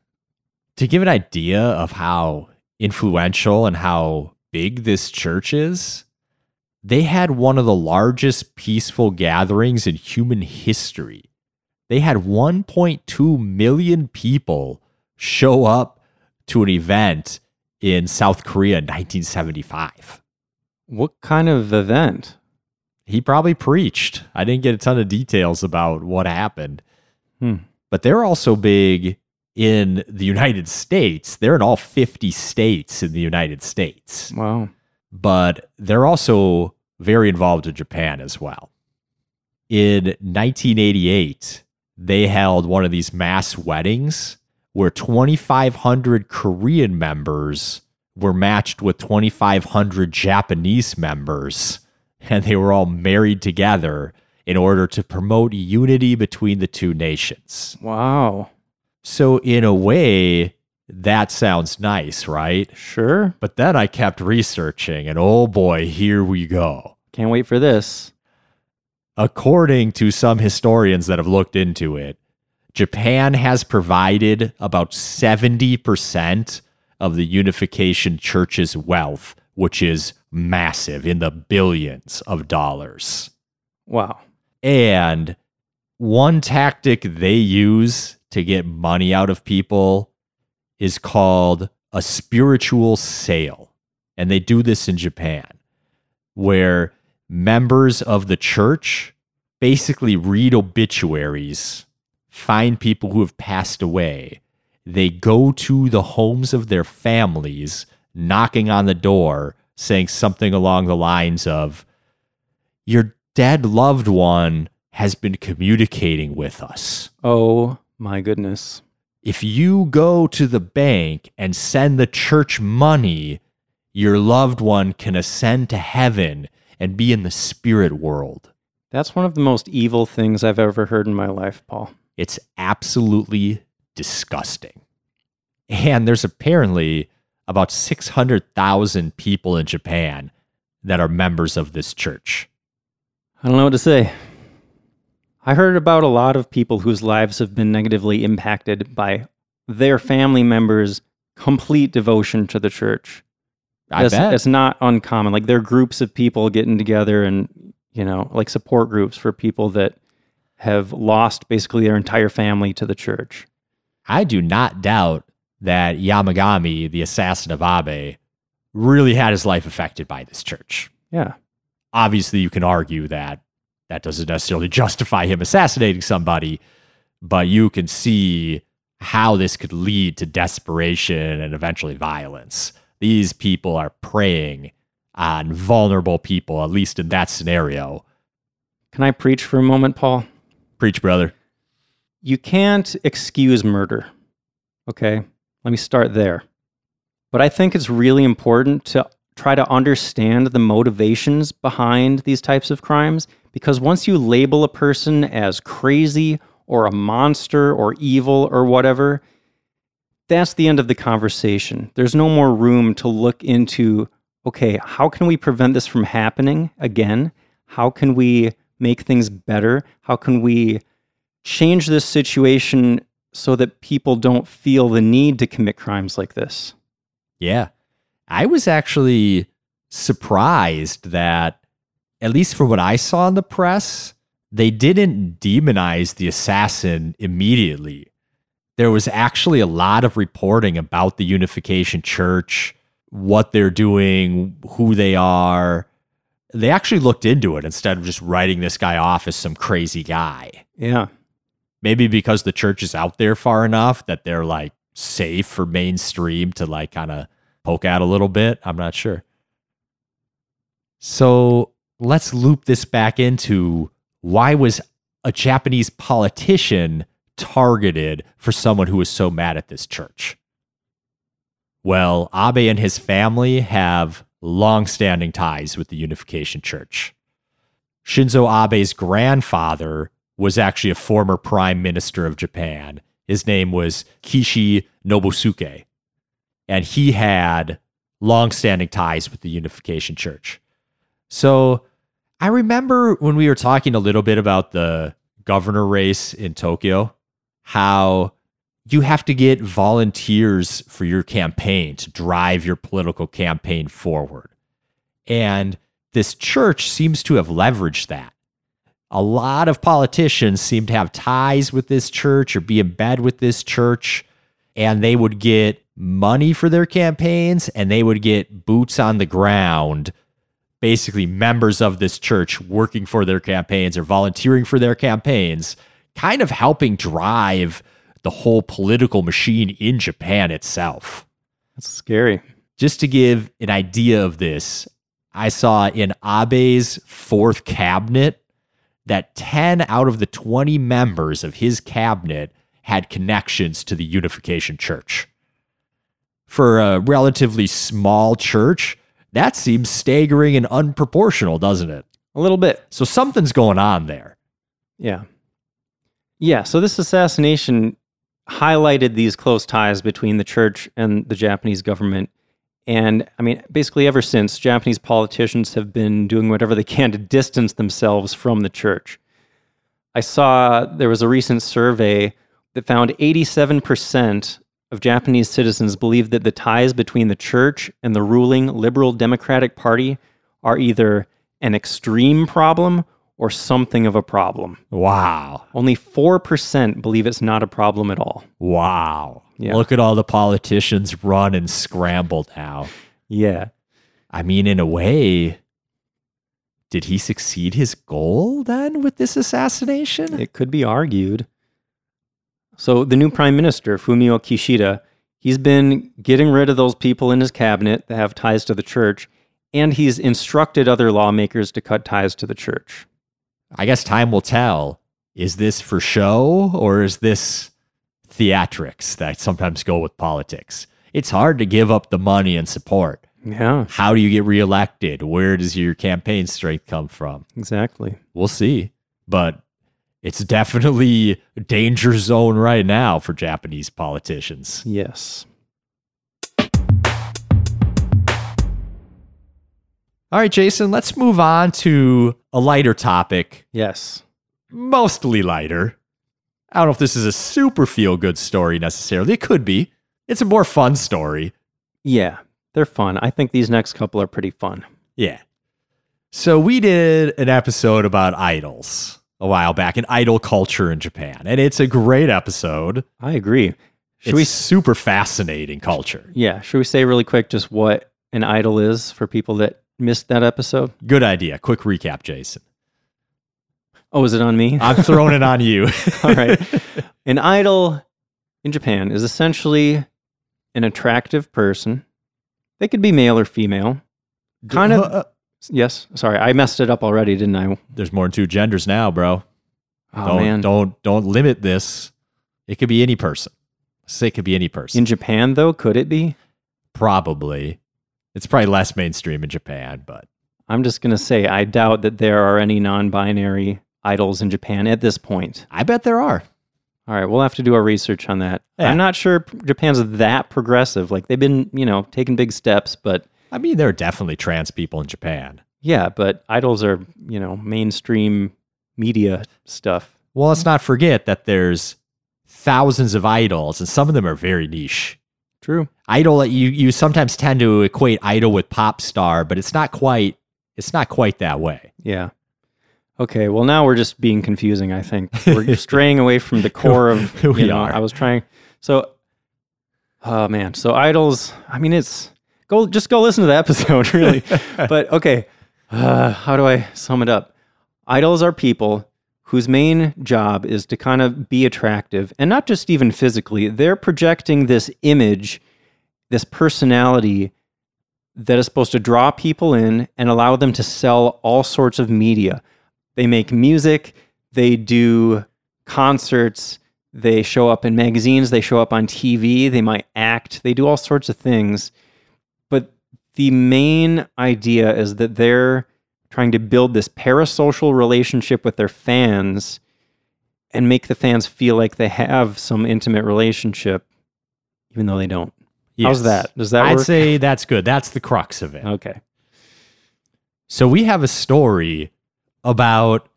To give an idea of how influential and how big this church is, they had one of the largest peaceful gatherings in human history. They had 1.2 million people show up to an event in South Korea in 1975. What kind of event? He probably preached. I didn't get a ton of details about what happened. Hmm. But they're also big in the United States. They're in all 50 states in the United States. Wow but they're also very involved in Japan as well. In 1988, they held one of these mass weddings where 2,500 Korean members were matched with 2,500 Japanese members, and they were all married together in order to promote unity between the two nations. Wow. So, in a way, that sounds nice, right? Sure. But then I kept researching, and oh boy, here we go. Can't wait for this. According to some historians that have looked into it, Japan has provided about 70% of the Unification Church's wealth, which is massive in the billions of dollars. Wow. And one tactic they use to get money out of people is called a spiritual sale. And they do this in Japan, where members of the church basically read obituaries, find people who have passed away, they go to the homes of their families, knocking on the door, saying something along the lines of, Your dead loved one has been communicating with us. Oh my goodness. If you go to the bank and send the church money, your loved one can ascend to heaven and be in the spirit world. That's one of the most evil things I've ever heard in my life, Paul. It's absolutely disgusting. And there's apparently about 600,000 people in Japan that are members of this church. I don't know what to say. I heard about a lot of people whose lives have been negatively impacted by their family members' complete devotion to the church. I it's, bet. it's not uncommon. Like there are groups of people getting together and, you know, like support groups for people that have lost basically their entire family to the church. I do not doubt that Yamagami, the assassin of Abe, really had his life affected by this church. Yeah. Obviously, you can argue that that doesn't necessarily justify him assassinating somebody, but you can see how this could lead to desperation and eventually violence. These people are preying on vulnerable people, at least in that scenario. Can I preach for a moment, Paul? Preach, brother. You can't excuse murder. Okay. Let me start there. But I think it's really important to try to understand the motivations behind these types of crimes because once you label a person as crazy or a monster or evil or whatever, that's the end of the conversation. There's no more room to look into okay, how can we prevent this from happening again? How can we make things better? How can we change this situation so that people don't feel the need to commit crimes like this? Yeah. I was actually surprised that, at least for what I saw in the press, they didn't demonize the assassin immediately. There was actually a lot of reporting about the Unification Church, what they're doing, who they are. They actually looked into it instead of just writing this guy off as some crazy guy. Yeah. Maybe because the church is out there far enough that they're like safe for mainstream to like kind of poke at a little bit. I'm not sure. So let's loop this back into why was a Japanese politician targeted for someone who was so mad at this church? Well, Abe and his family have long-standing ties with the Unification Church. Shinzo Abe's grandfather was actually a former prime minister of Japan. His name was Kishi Nobusuke, and he had long-standing ties with the Unification Church. So I remember when we were talking a little bit about the governor race in Tokyo, how you have to get volunteers for your campaign to drive your political campaign forward. And this church seems to have leveraged that. A lot of politicians seem to have ties with this church or be in bed with this church, and they would get money for their campaigns and they would get boots on the ground basically members of this church working for their campaigns or volunteering for their campaigns, kind of helping drive the whole political machine in Japan itself. That's scary. Just to give an idea of this, I saw in Abe's fourth cabinet that 10 out of the 20 members of his cabinet had connections to the Unification Church. For a relatively small church, that seems staggering and unproportional, doesn't it? A little bit. So something's going on there. Yeah. Yeah. So this assassination highlighted these close ties between the church and the Japanese government. And I mean, basically, ever since, Japanese politicians have been doing whatever they can to distance themselves from the church. I saw there was a recent survey that found 87% of Japanese citizens believe that the ties between the church and the ruling Liberal Democratic Party are either an extreme problem or something of a problem. Wow. Only 4% believe it's not a problem at all. Wow. Yeah. Look at all the politicians run and scramble now. Yeah. I mean, in a way, did he succeed his goal then with this assassination? It could be argued. So the new prime minister, Fumio Kishida, he's been getting rid of those people in his cabinet that have ties to the church, and he's instructed other lawmakers to cut ties to the church. I guess time will tell. Is this for show or is this theatrics that sometimes go with politics? It's hard to give up the money and support. Yeah, How do you get reelected? Where does your campaign strength come from? exactly. We'll see. But it's definitely a danger zone right now for Japanese politicians. Yes. All right, Jason, let's move on to a lighter topic, Yes. mostly lighter. I don't know if this is a super feel good story necessarily. It could be. It's a more fun story. Yeah, they're fun. I think these next couple are pretty fun. Yeah. So we did an episode about idols a while back and idol culture in Japan. And it's a great episode. I agree. Should it's we? super fascinating culture. Yeah. Should we say really quick just what an idol is for people that missed that episode? Good idea. Quick recap, Jason. Oh, is it on me? <laughs> I'm throwing it on you. <laughs> All right. An idol in Japan is essentially an attractive person. They could be male or female. Kind of. Uh, Yes. Sorry, I messed it up already, didn't I? There's more than two genders now, bro. Oh don't man. don't don't limit this. It could be any person. Say it could be any person. In Japan, though, could it be? probably. It's probably less mainstream in Japan, but I'm just gonna say I doubt that there are any non-binary idols in Japan at this point. I bet there are. All right, we'll have to do our research on that. Yeah. I'm not sure Japan's that progressive. Like they've been, you know, taking big steps, but I mean, there are definitely trans people in Japan. yeah, but idols are, you know, mainstream media stuff. Well, let's not forget that there's thousands of idols, and some of them are very niche. True. Idol, you you sometimes tend to equate idol with pop star, but it's not quite. It's not quite that way. Yeah. Okay, well now we're just being confusing, I think. We're <laughs> straying away from the core of <laughs> you We know, are. I was trying so oh man. So idols, I mean it's go just go listen to the episode, <laughs> really. but okay. Uh, how do I sum it up? Idols are people whose main job is to kind of be attractive and not just even physically. They're projecting this image, this personality that is supposed to draw people in and allow them to sell all sorts of media. They make music, they do concerts, they show up in magazines, they show up on TV, they might act, they do all sorts of things. The main idea is that they're trying to build this parasocial relationship with their fans and make the fans feel like they have some intimate relationship, even though they don't. How's that? Does that I'd work? say that's good. That's the crux of it. Okay. So we have a story about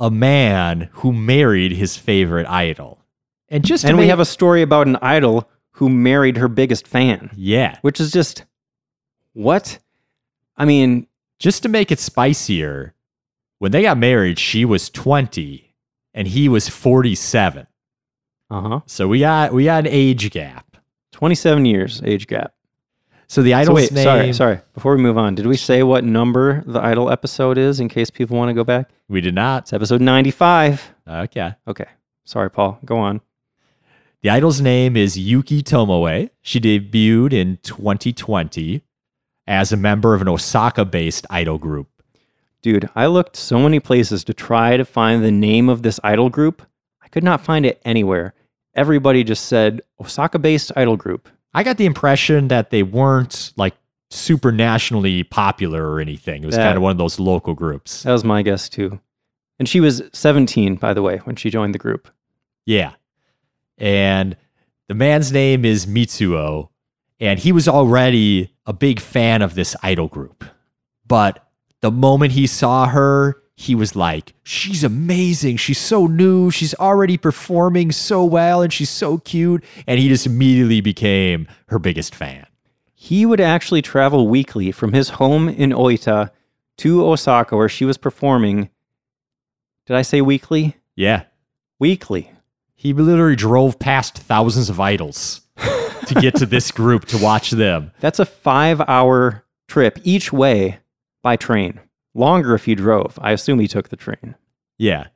a man who married his favorite idol, and just And we have a story about an idol who married her biggest fan, yeah, which is just what? I mean, just to make it spicier. When they got married, she was twenty and he was forty-seven. uh huh. So we got we got an age gap. 27 years age gap. So the So wait, name. sorry, sorry. Before we move on, did we say what number the idol episode is in case people want to go back? We did not. It's episode 95. Okay. Okay. Sorry, Paul. Go on. The idol's name is Yuki Tomoe. She debuted in 2020 as a member of an Osaka-based idol group. Dude, I looked so many places to try to find the name of this idol group. I could not find it anywhere. Everybody just said Osaka based idol group. I got the impression that they weren't like super nationally popular or anything. It was Yeah. kind of one of those local groups. That was my guess too. And she was 17, by the way, when she joined the group. Yeah. And the man's name is Mitsuo, and he was already a big fan of this idol group. But the moment he saw her, he was like, She's amazing. She's so new. She's already performing so well, and she's so cute. And he just immediately became her biggest fan. He would actually travel weekly from his home in Oita to Osaka, where she was performing. Did I say weekly? Yeah. Weekly. He literally drove past thousands of idols to get to this group to watch them. That's a five hour trip each way by train. Longer if you drove. I assume he took the train. Yeah.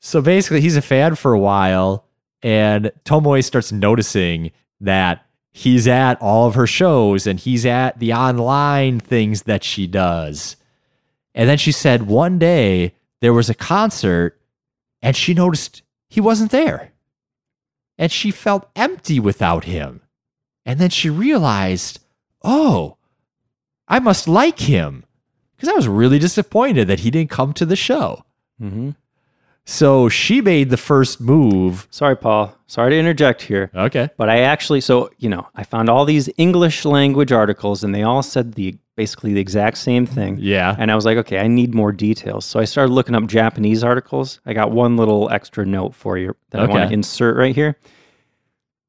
So basically, he's a fan for a while. And Tomoe starts noticing that he's at all of her shows and he's at the online things that she does. And then she said one day there was a concert and she noticed he wasn't there. And she felt empty without him. And then she realized, oh, I must like him. Because I was really disappointed that he didn't come to the show. Mm-hmm. So she made the first move. Sorry, Paul. Sorry to interject here. Okay. But I actually, so, you know, I found all these English language articles and they all said the basically the exact same thing. Yeah. And I was like, okay, I need more details. So I started looking up Japanese articles. I got one little extra note for you that I want to insert right here.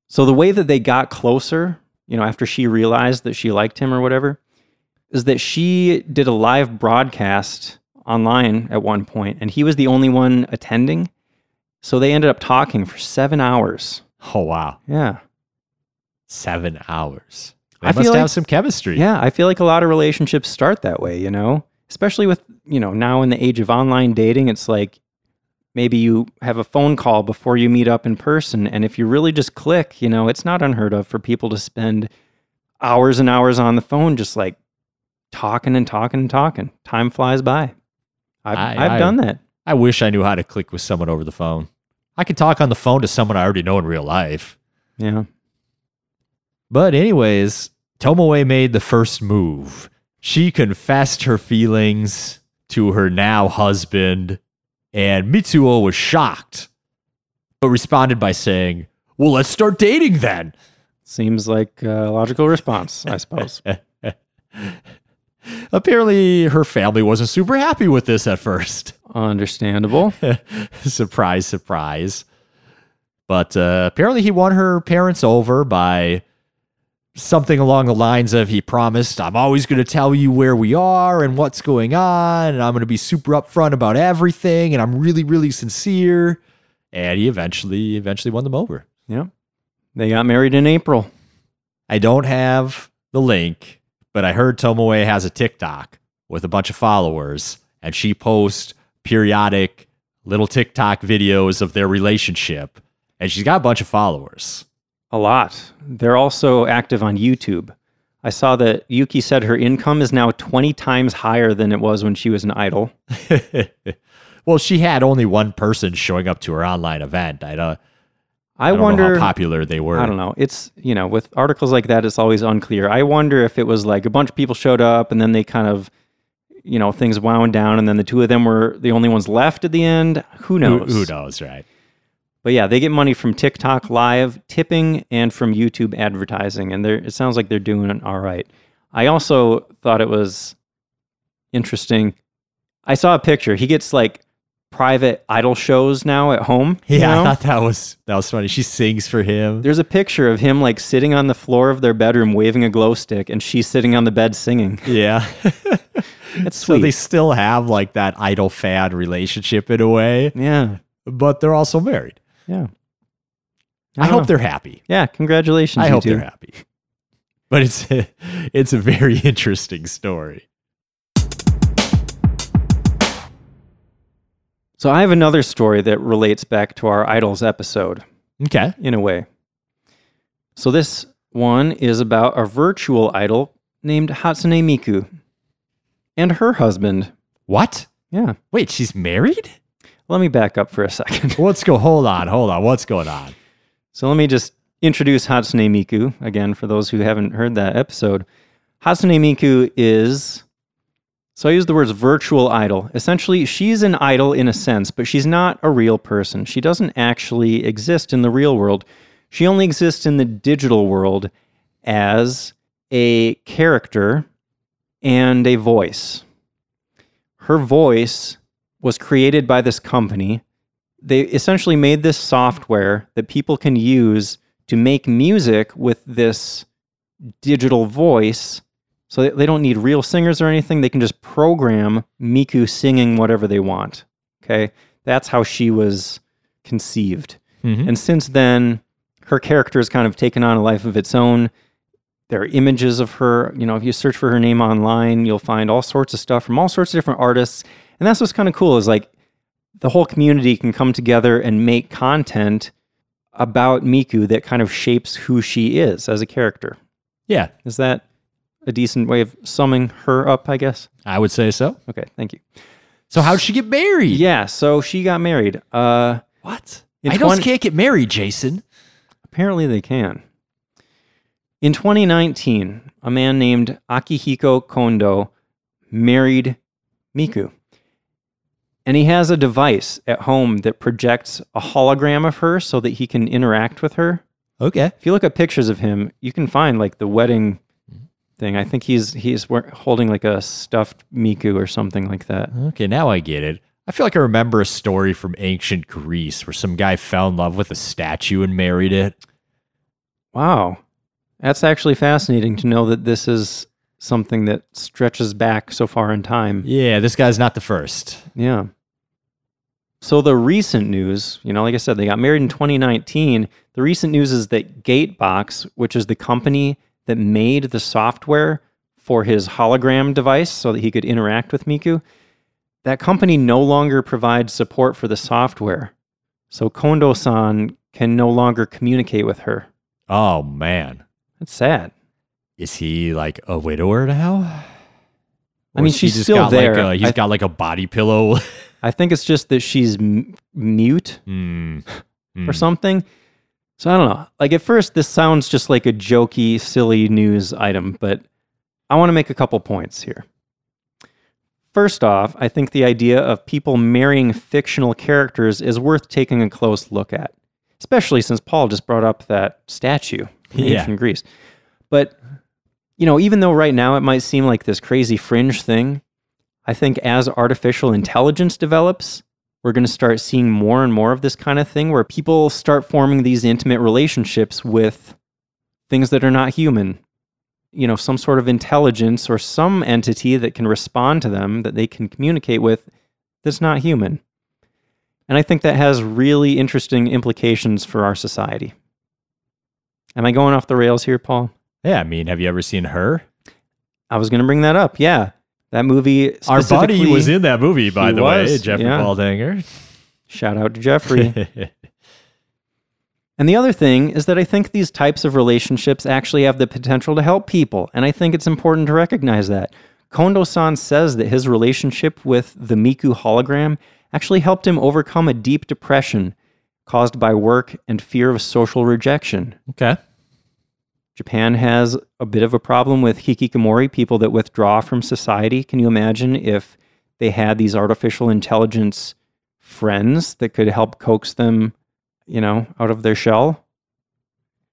So the way that they got closer, you know, after she realized that she liked him or whatever, is that she did a live broadcast online at one point and he was the only one attending. So they ended up talking for seven hours. Oh, wow. Yeah. Seven hours. They I must feel have like- some chemistry. Yeah, I feel like a lot of relationships start that way, you know? Especially with, you know, now in the age of online dating, it's like maybe you have a phone call before you meet up in person. And if you really just click, you know, it's not unheard of for people to spend hours and hours on the phone just like talking and talking and talking. Time flies by. I've, I- I've I- done that. I wish I knew how to click with someone over the phone. I could talk on the phone to someone I already know in real life. Yeah. But, anyways, Tomoe made the first move. She confessed her feelings to her now husband, and Mitsuo was shocked, but responded by saying, Well, let's start dating then. Seems like a logical response, I suppose. <laughs> Apparently, her family wasn't super happy with this at first. <laughs> Understandable. surprise, surprise. But uh, apparently, he won her parents over by something along the lines of he promised, I'm always going to tell you where we are and what's going on, and I'm going to be super upfront about everything, and I'm really, really sincere. And he eventually, eventually won them over. Yeah. They got married in April. I don't have the link, but I heard Tomoe has a TikTok with a bunch of followers, and she posts periodic little TikTok videos of their relationship, and she's got a bunch of followers. A lot. They're also active on YouTube. I saw that Yuki said her income is now 20 times higher than it was when she was an idol. <laughs> well, she had only one person showing up to her online event. I don't, I, I wonder how popular they were. I don't know. It's, you know, with articles like that it's always unclear. I wonder if it was like a bunch of people showed up and then they kind of you know, things wound down and then the two of them were the only ones left at the end. Who Who, knows? who knows, right? But yeah, they get money from TikTok live tipping and from YouTube advertising, and they're, it sounds like they're doing all right. I also thought it was interesting. I saw a picture. He gets like private idol shows now at home. you Yeah, <laughs> I thought that was that was funny. She sings for him. There's a picture of him like sitting on the floor of their bedroom waving a glow stick, and she's sitting on the bed singing. <laughs> Yeah. That's so they still have like that idol fad relationship in a way, yeah, but they're also married. yeah. I, don't hope know. they're happy. Yeah, congratulations. I you hope two. they're happy. But it's a, <laughs> it's a very interesting story. So I have another story that relates back to our idols episode. Okay. in a way. So this one is about a virtual idol named Hatsune Miku and her husband. What? Yeah. Wait, she's married? Let me back up for a second. <laughs> Let's go. Hold on. Hold on. What's going on? So let me just introduce Hatsune Miku again for those who haven't heard that episode. Hatsune Miku is so I use the words virtual idol. Essentially, she's an idol in a sense, but she's not a real person. She doesn't actually exist in the real world. She only exists in the digital world as a character and a voice. Her voice was created by this company they essentially made this software that people can use to make music with this digital voice. So they- they don't need real singers or anything. They can just program Miku singing whatever they want. Okay. That's how she was conceived. Mhm. And since then, her character has kind of taken on a life of its own. There are images of her. You know, if you search for her name online, you'll find all sorts of stuff from all sorts of different artists. And that's what's kind of cool is like the whole community can come together and make content about Miku that kind of shapes who she is as a character. Yeah, Is that a decent way of summing her up, I guess? I would say so. Okay, thank you. So how'd she get married? Yeah, so she got married. Uh What? Idols 20 can't get married, Jason. apparently they can. In 2019, a man named Akihiko Kondo married Miku. And he has a device at home that projects a hologram of her so that he can interact with her. Okay. If you look at pictures of him, you can find like the wedding thing. I think he's he's holding like a stuffed Miku or something like that. Okay, now I get it. I feel like I remember a story from ancient Greece where some guy fell in love with a statue and married it. Wow. That's actually fascinating to know that this is something that stretches back so far in time. Yeah, this guy's not the first. Yeah. So the recent news, you know, like I said, they got married in 2019. The recent news is that Gatebox, which is the company that made the software for his hologram device so that he could interact with Miku, that company no longer provides support for the software. So Kondo-san can no longer communicate with her. Oh man. That's sad. Is he like a widower now? I mean, Or has he she's still there. Like a, he's I- got like a body pillow. <laughs> I think it's just that she's m- mute Hmm. <laughs> or something. So I don't know. Like at first, this sounds just like a jokey, silly news item, but I want to make a couple points here. First off, I think the idea of people marrying fictional characters is worth taking a close look at, especially since Paul just brought up that statue in Yeah. ancient Greece. But, you know, even though right now it might seem like this crazy fringe thing, I think as artificial intelligence develops, we're going to start seeing more and more of this kind of thing where people start forming these intimate relationships with things that are not human. You know, some sort of intelligence or some entity that can respond to them that they can communicate with that's not human. And I think that has really interesting implications for our society. Am I going off the rails here, Paul? Yeah, I mean, have you ever seen her? I was going to bring that up. Yeah. That movie. Our buddy was in that movie, by He the way, was, Jeffrey yeah. Baldinger. Shout out to Jeffrey. <laughs> And the other thing is that I think these types of relationships actually have the potential to help people. And I think it's important to recognize that. Kondo san says that his relationship with the Miku hologram actually helped him overcome a deep depression caused by work and fear of social rejection. okay. Japan has a bit of a problem with hikikomori, people that withdraw from society. Can you imagine if they had these artificial intelligence friends that could help coax them, you know, out of their shell?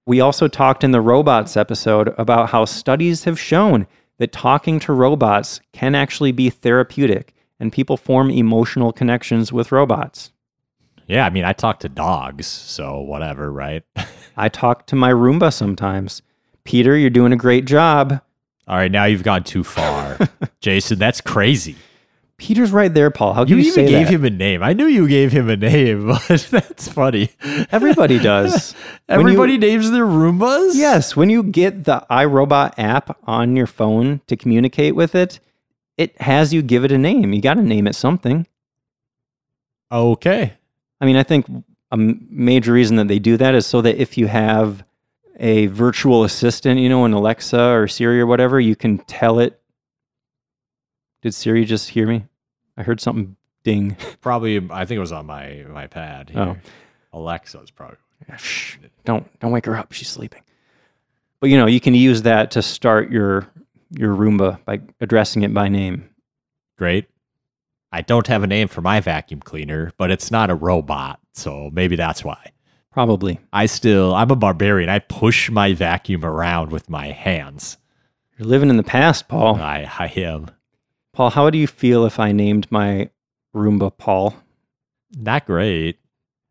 We also talked in the robots episode about how studies have shown that talking to robots can actually be therapeutic and people form emotional connections with robots. Yeah, I mean, I talk to dogs, so whatever, right? <laughs> I talk to my Roomba sometimes. Peter, you're doing a great job. All right, now you've gone too far. <laughs> Jason, that's crazy. Peter's right there, Paul. How You can you, even say gave that? him a name. I knew you gave him a name, <laughs> but that's funny. Everybody does. <laughs> When you- Everybody names their Roombas? yes, when you get the iRobot app on your phone to communicate with it, it has you give it a name. You got to name it something. Okay. I mean, I think a major reason that they do that is so that if you have a virtual assistant, you know, an Alexa or Siri or whatever, you can tell it. Did Siri just hear me? I heard something ding. <laughs> Probably, I think it was on my my pad. Oh. Here. Oh. Alexa's probably. Shh, don't don't wake her up. She's sleeping. But you know, you can use that to start your your Roomba by addressing it by name. Great. I don't have a name for my vacuum cleaner, but it's not a robot, so maybe that's why. Probably. I still, I'm a barbarian. I push my vacuum around with my hands. You're living in the past, Paul. I, I am Paul, how do you feel if I named my Roomba Paul? not great.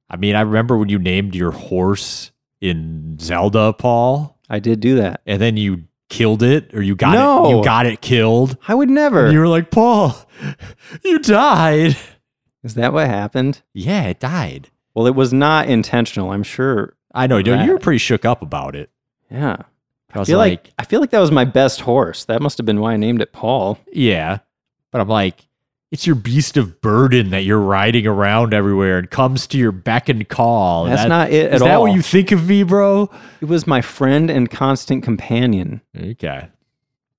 I mean, I remember when you named your horse in Zelda, Paul, I did do that. and then you killed it, or you got it. No. You got it killed. I would never. And you were like, Paul, <laughs> you died. Is that what happened? Yeah, it died. Well, it was not intentional, I'm sure. I know. You Right. you were pretty shook up about it. Yeah. I I was feel like, like, I feel like that was my best horse. That must have been why I named it Paul. yeah, but I'm like, It's your beast of burden that you're riding around everywhere and comes to your beck and call. That's That- not it at all. Is that what you think of me, bro? It was my friend and constant companion. Okay.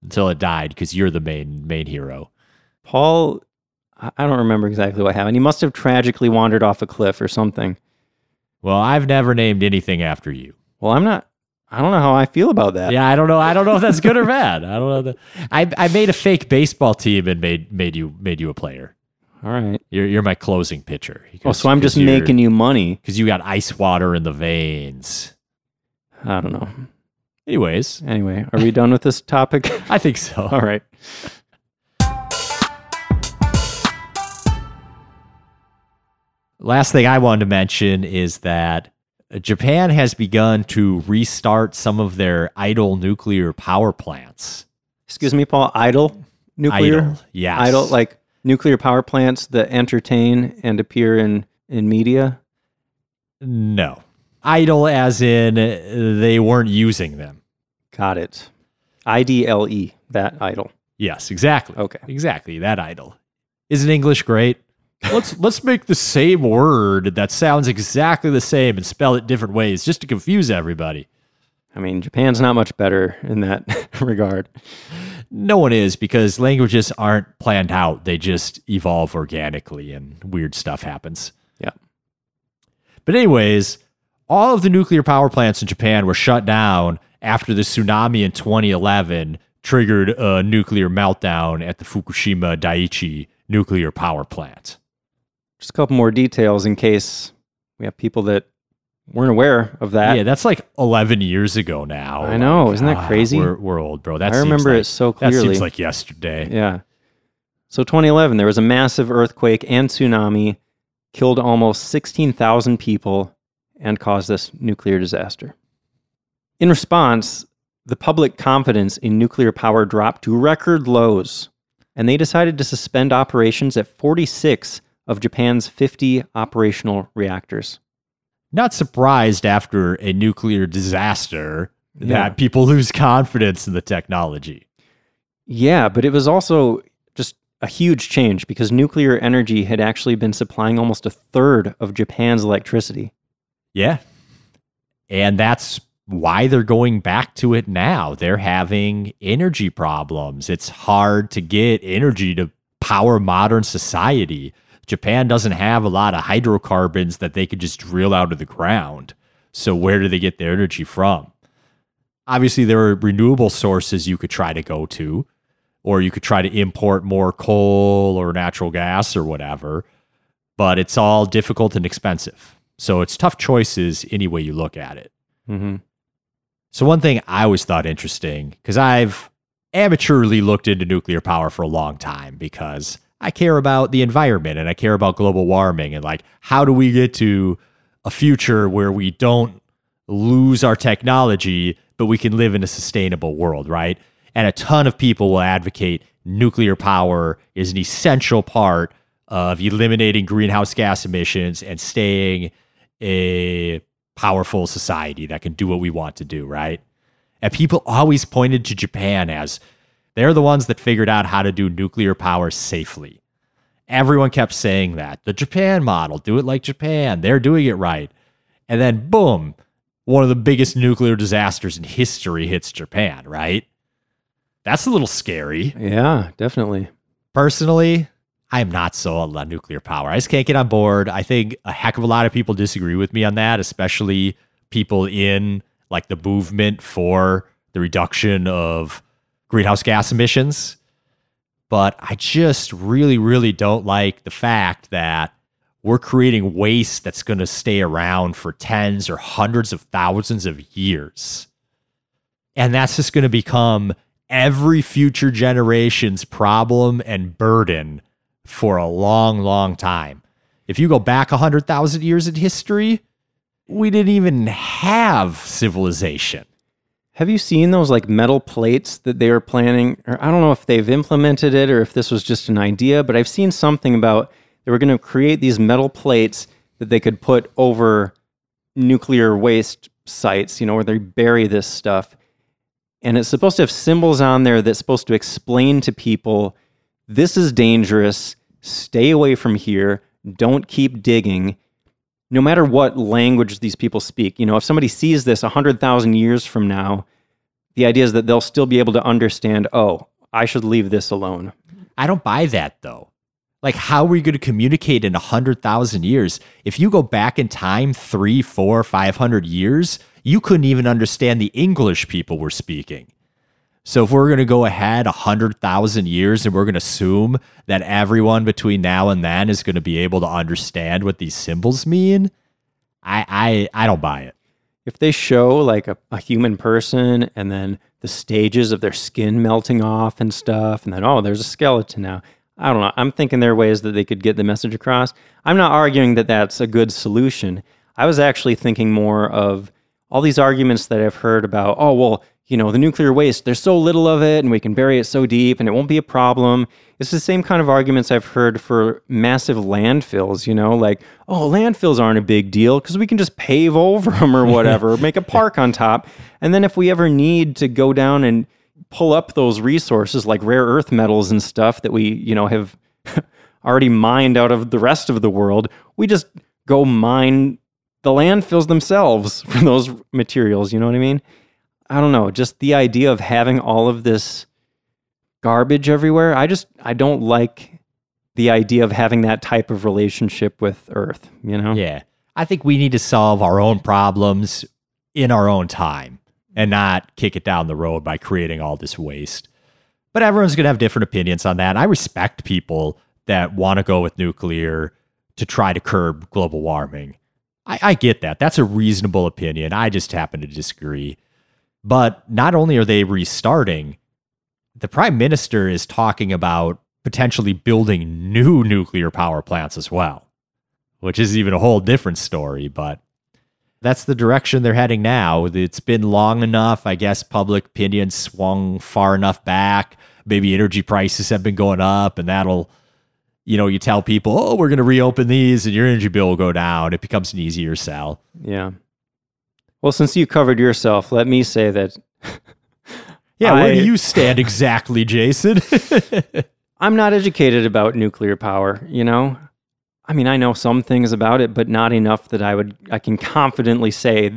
Until it died because you're the main main hero. Paul, I don't remember exactly what happened. He must have tragically wandered off a cliff or something. Well, I've never named anything after you. Well, I'm not, I don't know how I feel about that. Yeah, I don't know. I don't know if that's good or bad. I don't know. That, I I made a fake baseball team and made made you made you a player. All right. You're you're my closing pitcher. Oh, so I'm just making you money. because you got ice water in the veins. I don't know. Anyways, Anyway, are we done with this topic? <laughs> I think so. All right. Last thing I wanted to mention is that Japan has begun to restart some of their idle nuclear power plants. Excuse me, Paul. Idle nuclear? Idle, yes. Idle, like nuclear power plants that entertain and appear in, in media? no, idle as in uh, they weren't using them. Got it. I D L E, that idle. Yes, exactly. Okay. Exactly. That idle. Isn't English great? Let's let's make the same word that sounds exactly the same and spell it different ways just to confuse everybody. I mean, Japan's not much better in that <laughs> regard. No one is because languages aren't planned out. They just evolve organically and weird stuff happens. Yeah. But anyways, all of the nuclear power plants in Japan were shut down after the tsunami in 2011 triggered a nuclear meltdown at the Fukushima Daiichi nuclear power plant. Just a couple more details in case we have people that weren't aware of that. yeah, that's like 11 years ago now. I know, oh Like, isn't that crazy? We're, we're old, bro. That I remember like- it so clearly. That seems like yesterday. Yeah. So 2011, there was a massive earthquake and tsunami, killed almost 16,000 people, and caused this nuclear disaster. In response, the public confidence in nuclear power dropped to record lows, and they decided to suspend operations at 46 of Japan's 50 operational reactors. Not surprised after a nuclear disaster Yeah. that people lose confidence in the technology. Yeah, but it was also just a huge change because nuclear energy had actually been supplying almost a third of Japan's electricity. Yeah. And that's why they're going back to it now. They're having energy problems. It's hard to get energy to power modern society. Japan doesn't have a lot of hydrocarbons that they could just drill out of the ground. So, where do they get their energy from? Obviously, there are renewable sources you could try to go to, or you could try to import more coal or natural gas or whatever, but it's all difficult and expensive. So, it's tough choices any way you look at it. Mm-hmm. So one thing I always thought interesting because I've amateurly looked into nuclear power for a long time because I care about the environment and I care about global warming and like how do we get to a future where we don't lose our technology but we can live in a sustainable world, right? And a ton of people will advocate nuclear power is an essential part of eliminating greenhouse gas emissions and staying a powerful society that can do what we want to do, right? And people always pointed to Japan as they're the ones that figured out how to do nuclear power safely. Everyone kept saying that. The Japan model, do it like Japan. They're doing it right. And then, boom, one of the biggest nuclear disasters in history hits Japan, right? That's a little scary. Yeah, definitely. Personally, I am not sold on nuclear power. I just can't get on board. I think a heck of a lot of people disagree with me on that, especially people in like the movement for the reduction of greenhouse gas emissions. But I just really, really don't like the fact that we're creating waste that's going to stay around for tens or hundreds of thousands of years. And that's just going to become every future generation's problem and burden for a long, long time. If you go back 100,000 years in history, we didn't even have civilization. Have you seen those like metal plates that they were planning? Or I don't know if they've implemented it or if this was just an idea, but I've seen something about they were going to create these metal plates that they could put over nuclear waste sites, you know, where they bury this stuff. And it's supposed to have symbols on there that's supposed to explain to people this is dangerous. stay away from here. Don't keep digging. No matter what language these people speak, you know, if somebody sees this 100,000 years from now, the idea is that they'll still be able to understand, oh, I should leave this alone. I don't buy that though. Like, how are we going to communicate in a hundred thousand years? If you go back in time three, four, five hundred years, you couldn't even understand the English people were speaking. So if we're going to go ahead a hundred thousand years and we're going to assume that everyone between now and then is going to be able to understand what these symbols mean, I I, I don't buy it. If they show like a, a human person and then the stages of their skin melting off and stuff, and then oh, there's a skeleton now. I don't know. I'm thinking there are ways that they could get the message across. I'm not arguing that that's a good solution. I was actually thinking more of all these arguments that I've heard about, oh, well, you know, the nuclear waste, there's so little of it and we can bury it so deep and it won't be a problem. It's the same kind of arguments I've heard for massive landfills, you know, like, oh, landfills aren't a big deal because we can just pave over them or whatever, <laughs> make a park on top. And then if we ever need to go down and pull up those resources like rare earth metals and stuff that we, you know, have <laughs> already mined out of the rest of the world, we just go mine the landfills themselves <laughs> for those materials, you know what I mean? I don't know, just the idea of having all of this garbage everywhere. I just I don't like the idea of having that type of relationship with earth, you know? Yeah. I think we need to solve our own problems in our own time and not kick it down the road by creating all this waste. But everyone's going to have different opinions on that. I respect people that want to go with nuclear to try to curb global warming. I, I, get that. That's a reasonable opinion. I just happen to disagree. But not only are they restarting, the prime minister is talking about potentially building new nuclear power plants as well, which is even a whole different story. But that's the direction they're heading now. It's been long enough. I guess public opinion swung far enough back. Maybe energy prices have been going up, and that'll, you know, you tell people, oh, we're going to reopen these and your energy bill will go down. It becomes an easier sell. Yeah. Well, since you covered yourself, let me say that. <laughs> yeah, I, where do you stand exactly, Jason? <laughs> I'm not educated about nuclear power, you know? I mean, I know some things about it, but not enough that I would I can confidently say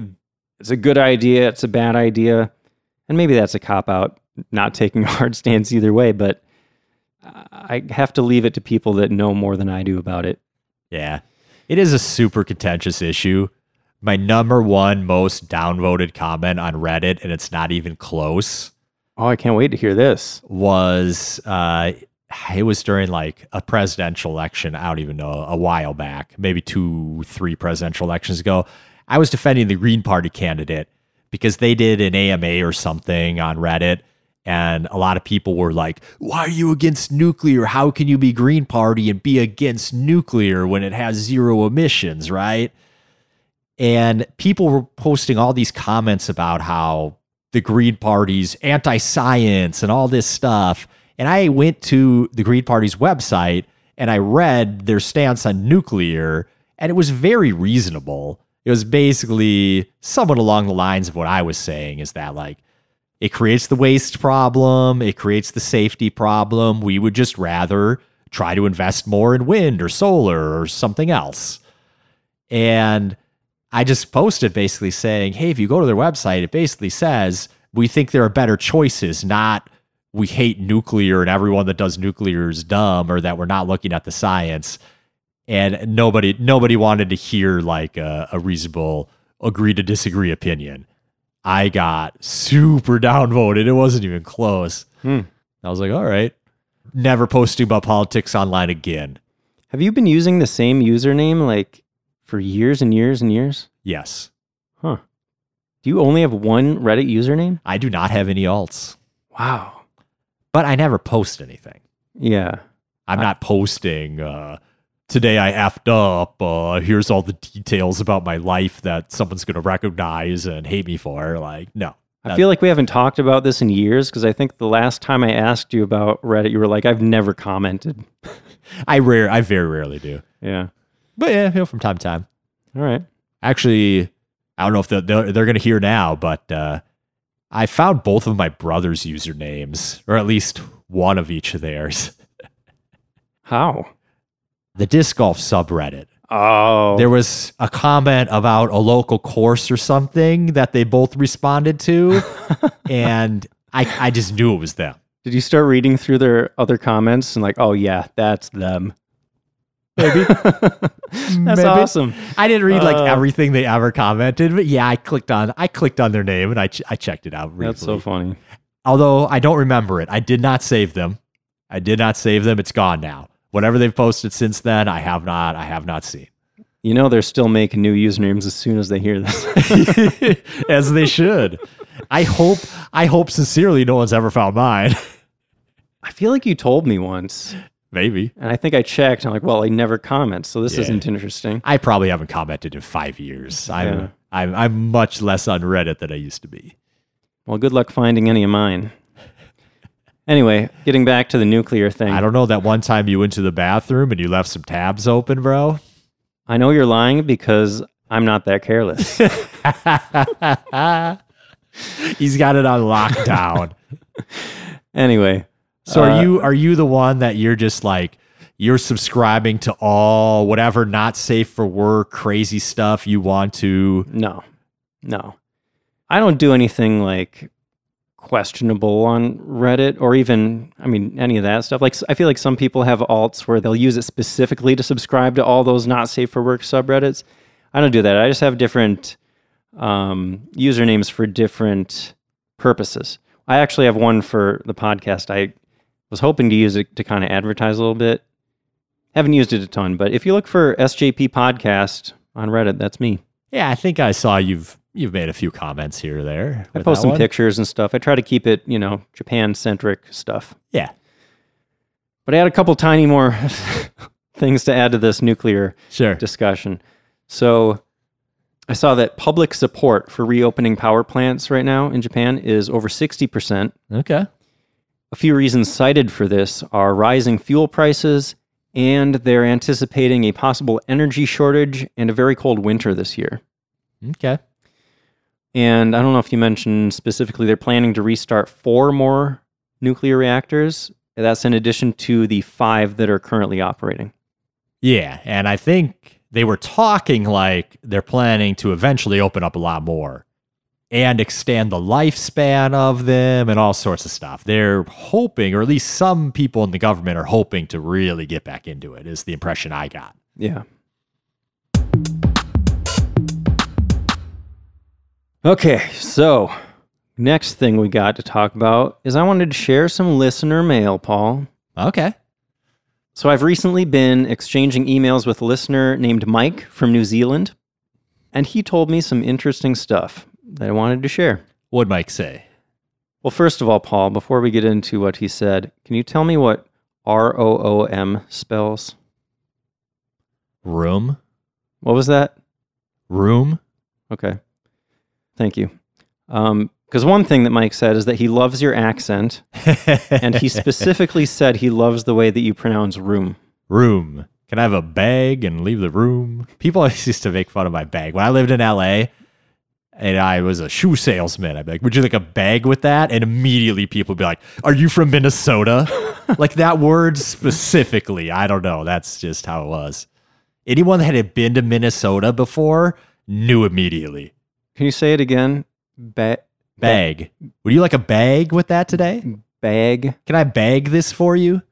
it's a good idea, it's a bad idea. And maybe that's a cop out, not taking <laughs> a hard stance either way, but I have to leave it to people that know more than I do about it. Yeah. It is a super contentious issue. My number one most downvoted comment on Reddit, and it's not even close. Oh, I can't wait to hear this. Was uh, it was during like a presidential election. I don't even know a while back, maybe two, three presidential elections ago. I was defending the Green Party candidate because they did an AMA or something on Reddit. And a lot of people were like, why are you against nuclear? How can you be Green Party and be against nuclear when it has zero emissions, right? And people were posting all these comments about how the Green Party's anti science and all this stuff. And I went to the Green Party's website and I read their stance on nuclear, and it was very reasonable. It was basically somewhat along the lines of what I was saying is that, like, it creates the waste problem, it creates the safety problem. We would just rather try to invest more in wind or solar or something else. And I just posted basically saying, hey, if you go to their website, it basically says, we think there are better choices, not we hate nuclear and everyone that does nuclear is dumb or that we're not looking at the science. And nobody nobody wanted to hear like a, a reasonable agree to disagree opinion. I got super downvoted. It wasn't even close. Hmm. i was like all right never posting about politics online again. Have you been using the same username like for years and years and years yes huh do you only have one reddit username i do not have any alts wow but I never post anything. Yeah. I'm I, not posting, uh, today I effed up. Uh, here's all the details about my life that someone's going to recognize and hate me for. Like, no. I feel like we haven't talked about this in years because I think the last time I asked you about Reddit, you were like, I've never commented. <laughs> I rare, I very rarely do. Yeah. But yeah, you know, from time to time. All right. Actually, I don't know if they're, they're, they're going to hear now, but uh, I found both of my brother's usernames, or at least one of each of theirs. <laughs> How? the disc golf subreddit. Oh, There was a comment about a local course or something that they both responded to, <laughs> and I, I just knew it was them. did you start reading through their other comments and like, oh yeah, that's them? Maybe. <laughs> That's Maybe. awesome. I didn't read like Uh, everything they ever commented, but yeah, I clicked on I clicked on their name and I ch- I checked it out. That's so funny. Although I don't remember it, I did not save them. I did not save them. It's gone now. Whatever they've posted since then, I have not. I have not seen. You know they're still making new usernames as soon as they hear this. <laughs> As they should. I hope. I hope sincerely no one's ever found mine. I feel like you told me once, Maybe and I think I checked. I'm like, well, I never comment, so this Yeah. isn't interesting. I probably haven't commented in five years. I'm Yeah. I'm I'm much less on Reddit than I used to be. Well, good luck finding any of mine. Anyway, getting back to the nuclear thing. I don't know that one time you went to the bathroom and you left some tabs open, bro. I know you're lying because I'm not that careless. <laughs> <laughs> He's got it on lockdown. <laughs> anyway, So Uh, are you are you the one that you're just like you're subscribing to all whatever not safe for work crazy stuff you want to no, no. I don't do anything like questionable on Reddit or even, I mean, any of that stuff. Like, I feel like some people have alts where they'll use it specifically to subscribe to all those not safe for work subreddits. I don't do that. I just have different um, usernames for different purposes. I actually have one for the podcast. I was hoping to use it to kind of advertise a little bit. Haven't used it a ton, but if you look for SJP podcast on Reddit, that's me. Yeah, I think I saw you've you've made a few comments here or there. I post some one. pictures and stuff. I try to keep it, you know, Japan centric stuff. Yeah. But I had a couple tiny more <laughs> things to add to this nuclear Sure. discussion. So I saw that public support for reopening power plants right now in Japan is over 60%. Okay. A few reasons cited for this are rising fuel prices, and they're anticipating a possible energy shortage and a very cold winter this year. Okay. And I don't know if you mentioned specifically, they're planning to restart four more nuclear reactors. That's in addition to the five that are currently operating. Yeah, and I think they were talking like they're planning to eventually open up a lot more and extend the lifespan of them and all sorts of stuff. They're hoping, or at least some people in the government are hoping to really get back into it, is the impression I got. Yeah. Okay, so next thing we got to talk about is I wanted to share some listener mail, Paul. Okay. So I've recently been exchanging emails with a listener named Mike from New Zealand, and he told me some interesting stuff that I wanted to share. What'd Mike say? Well, first of all, Paul, before we get into what he said, can you tell me what R O O M spells? Room? What was that? Room? Okay. Thank you. Um, because one thing that Mike said is that he loves your accent, <laughs> and he specifically said he loves the way that you pronounce room. room. Can I have a bag and leave the room? People <laughs> always used to make fun of my bag. When I lived in LA and I was a shoe salesman, I'd be like, Would you like a bag with that? And immediately people would be like, Are you from Minnesota? <laughs> like that word specifically. I don't know. That's just how it was. Anyone that had been to Minnesota before knew immediately. Can you say it again? Ba- Bag. Would you like a bag with that today? bag. Can I bag this for you?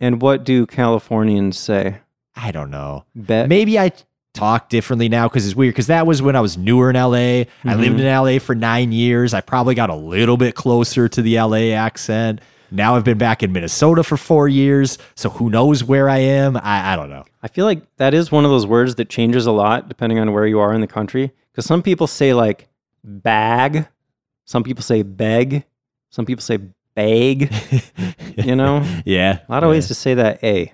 And what do Californians say? I don't know. Maybe I talk differently now because it's weird because that was when I was newer in LA. I lived mm-hmm. in LA for nine years. I probably got a little bit closer to the LA accent. Now I've been back in Minnesota for four years. So who knows where I am? I, I don't know. I feel like that is one of those words that changes a lot depending on where you are in the country. Because some people say like bag, some people say beg, some people say bag. <laughs> you know, Yeah. a lot of ways to say that A.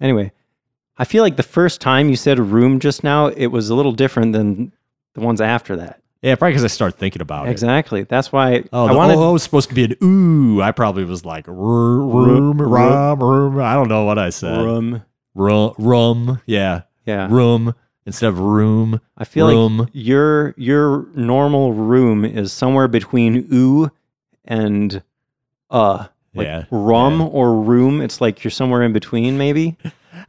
Anyway, I feel like the first time you said room just now, it was a little different than the ones after that. Yeah, probably because I started thinking about it. Exactly. That's why Oh, I the wanted. oh, was supposed to be an ooh. I probably was like room, room, rum, room. I don't know what I said. room. Rum, rum. Yeah, Yeah. room instead of room. I feel room. like your your normal room is somewhere between ooh and uh. Like Yeah, rum yeah. or room. It's like you're somewhere in between, maybe.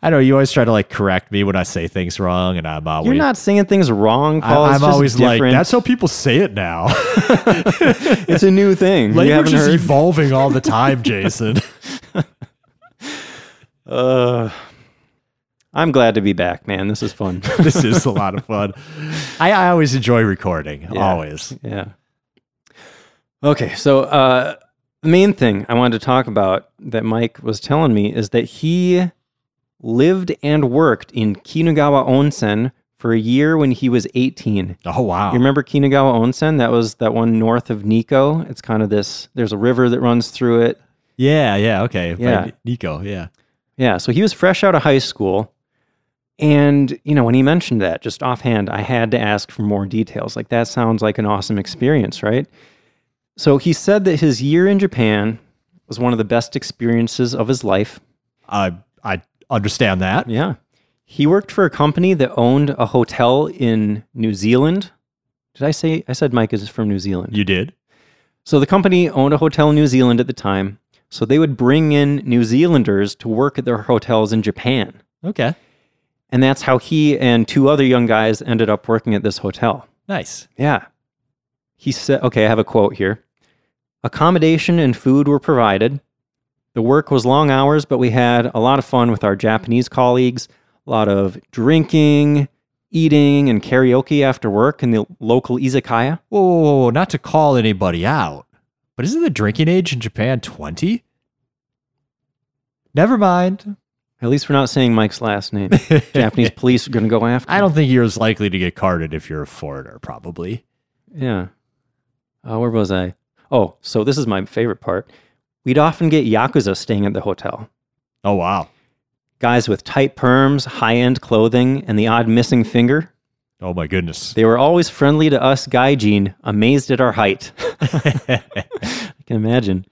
I know you always try to like correct me when I say things wrong, and I'm always You're not saying things wrong, Paul. I'm just always like that's how people say it now. <laughs> <laughs> it's a new thing. Language is heard? evolving all the time, Jason. <laughs> Uh, I'm glad to be back, man. This is fun. this is a lot of fun. I, I always enjoy recording. Yeah. Always. yeah. Okay, so uh, the main thing I wanted to talk about that Mike was telling me is that he lived and worked in Kinugawa Onsen for a year when he was 18. Oh wow. You remember Kinugawa Onsen? That was that one north of Nikko. It's kind of this. There's a river that runs through it. Yeah, yeah, okay. Yeah. Nikko, yeah. Yeah, so he was fresh out of high school. And, you know, when he mentioned that, just offhand, I had to ask for more details. Like, that sounds like an awesome experience, right? So he said that his year in Japan was one of the best experiences of his life. I I understand that. Yeah. He worked for a company that owned a hotel in New Zealand. Did I say, I said Mike is from New Zealand. You did. So the company owned a hotel in New Zealand at the time. So they would bring in New Zealanders to work at their hotels in Japan. Okay. And that's how he and two other young guys ended up working at this hotel. Nice. Yeah. He said, okay, I have a quote here. Accommodation and food were provided. The work was long hours, but we had a lot of fun with our Japanese colleagues, a lot of drinking, eating, and karaoke after work in the local izakaya. Whoa, whoa, whoa, whoa, not to call anybody out, but isn't the drinking age in Japan 20? Never mind. At least we're not saying Mike's last name. <laughs> Japanese police are going to go after I don't think you're as likely to get carded if you're a foreigner, probably. Yeah. Uh, where was I? Oh, so this is my favorite part. We'd often get Yakuza staying at the hotel. Oh, wow. Guys with tight perms, high end clothing, and the odd missing finger. Oh, my goodness. They were always friendly to us, Gaijin, amazed at our height. <laughs> I can imagine.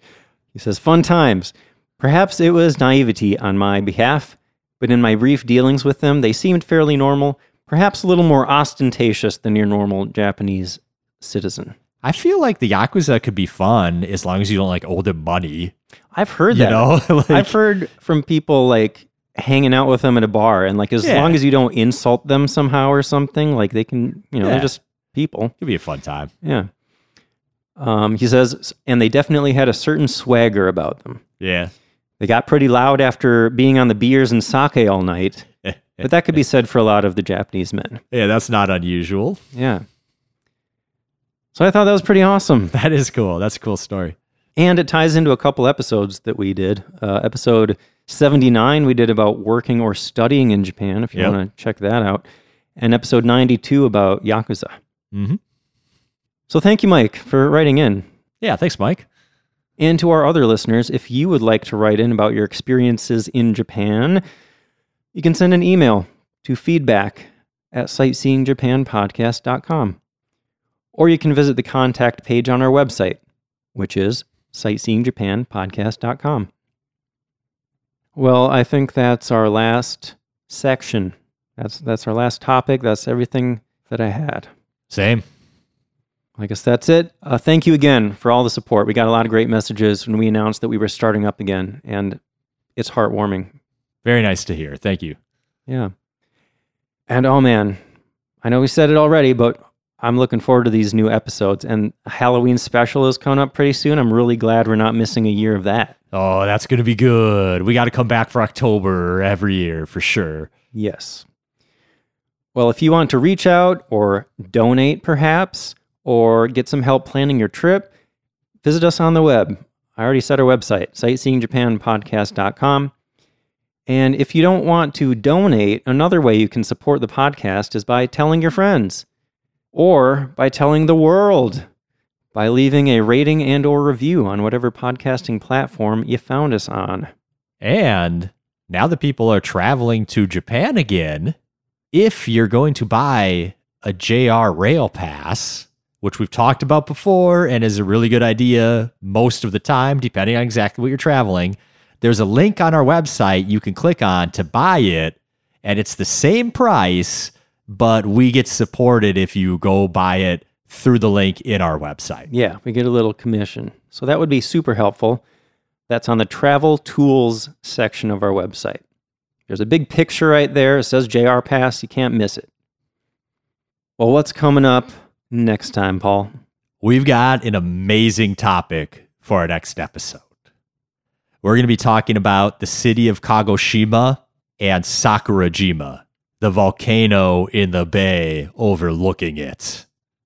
He says, Fun times. Perhaps it was naivety on my behalf, but in my brief dealings with them, they seemed fairly normal, perhaps a little more ostentatious than your normal Japanese citizen. I feel like the Yakuza could be fun as long as you don't like owe them money. I've heard You that. know? <laughs> Like- I've heard from people like hanging out with them at a bar, and like as Yeah. long as you don't insult them somehow or something, like they can, you know, Yeah. they're just people. Could be a fun time. Yeah. Um, he says, and they definitely had a certain swagger about them. Yeah. They got pretty loud after being on the beers and sake all night, <laughs> but that could be said for a lot of the Japanese men. yeah, that's not unusual. Yeah. So I thought that was pretty awesome. <laughs> That is cool. That's a cool story. And it ties into a couple episodes that we did. Uh, episode 79, we did about working or studying in Japan, if you Yep. want to check that out. And episode 92 about Yakuza. Mhm. So thank you, Mike, for writing in. Yeah, thanks, Mike. And to our other listeners, if you would like to write in about your experiences in Japan, you can send an email to feedback at sightseeingjapanpodcast.com. Or you can visit the contact page on our website, which is sightseeingjapanpodcast.com. Well, I think that's our last section. That's that's our last topic. That's everything that I had. Same. I guess that's it. Uh, thank you again for all the support. We got a lot of great messages when we announced that we were starting up again, and it's heartwarming. Very nice to hear. Thank you. Yeah. And oh man, I know we said it already, but I'm looking forward to these new episodes. And Halloween special is coming up pretty soon. I'm really glad we're not missing a year of that. Oh, that's going to be good. We got to come back for October every year for sure. Yes. Well, if you want to reach out or donate, perhaps, or get some help planning your trip, visit us on the web. I already said our website, sightseeingjapanpodcast.com. And if you don't want to donate, another way you can support the podcast is by telling your friends or by telling the world by leaving a rating and or review on whatever podcasting platform you found us on. And now that people are traveling to Japan again, if you're going to buy a JR Rail Pass, which we've talked about before and is a really good idea most of the time, depending on exactly what you're traveling, there's a link on our website you can click on to buy it, and it's the same price, but we get supported if you go buy it through the link in our website. Yeah, we get a little commission. So that would be super helpful. That's on the travel tools section of our website. There's a big picture right there. It says JR Pass. You can't miss it. Well, what's coming up next time, Paul? We've got an amazing topic for our next episode. We're going to be talking about the city of Kagoshima and Sakurajima, the volcano in the bay overlooking it.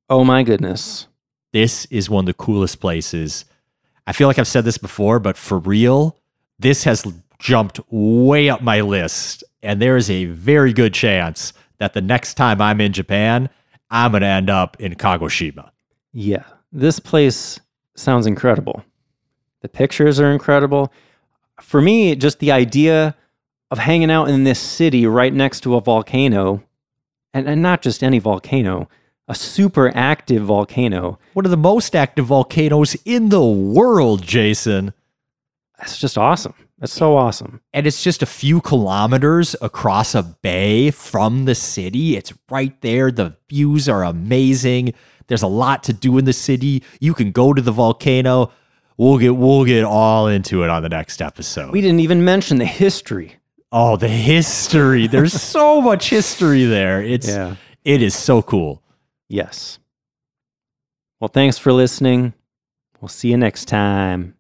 Oh my goodness. This is one of the coolest places. I feel like I've said this before, but for real, this has jumped way up my list. And there is a very good chance that the next time I'm in Japan, I'm going to end up in Kagoshima. Yeah, this place sounds incredible. The pictures are incredible. For me, just the idea of hanging out in this city right next to a volcano, and, and not just any volcano, a super active volcano. One of the most active volcanoes in the world, Jason. That's just awesome. That's so awesome. And it's just a few kilometers across a bay from the city. It's right there. The views are amazing. There's a lot to do in the city. You can go to the volcano. We'll get we'll get all into it on the next episode. We didn't even mention the history. Oh, the history. There's <laughs> so much history there. It's Yeah. it is so cool. Yes. Well, thanks for listening. We'll see you next time.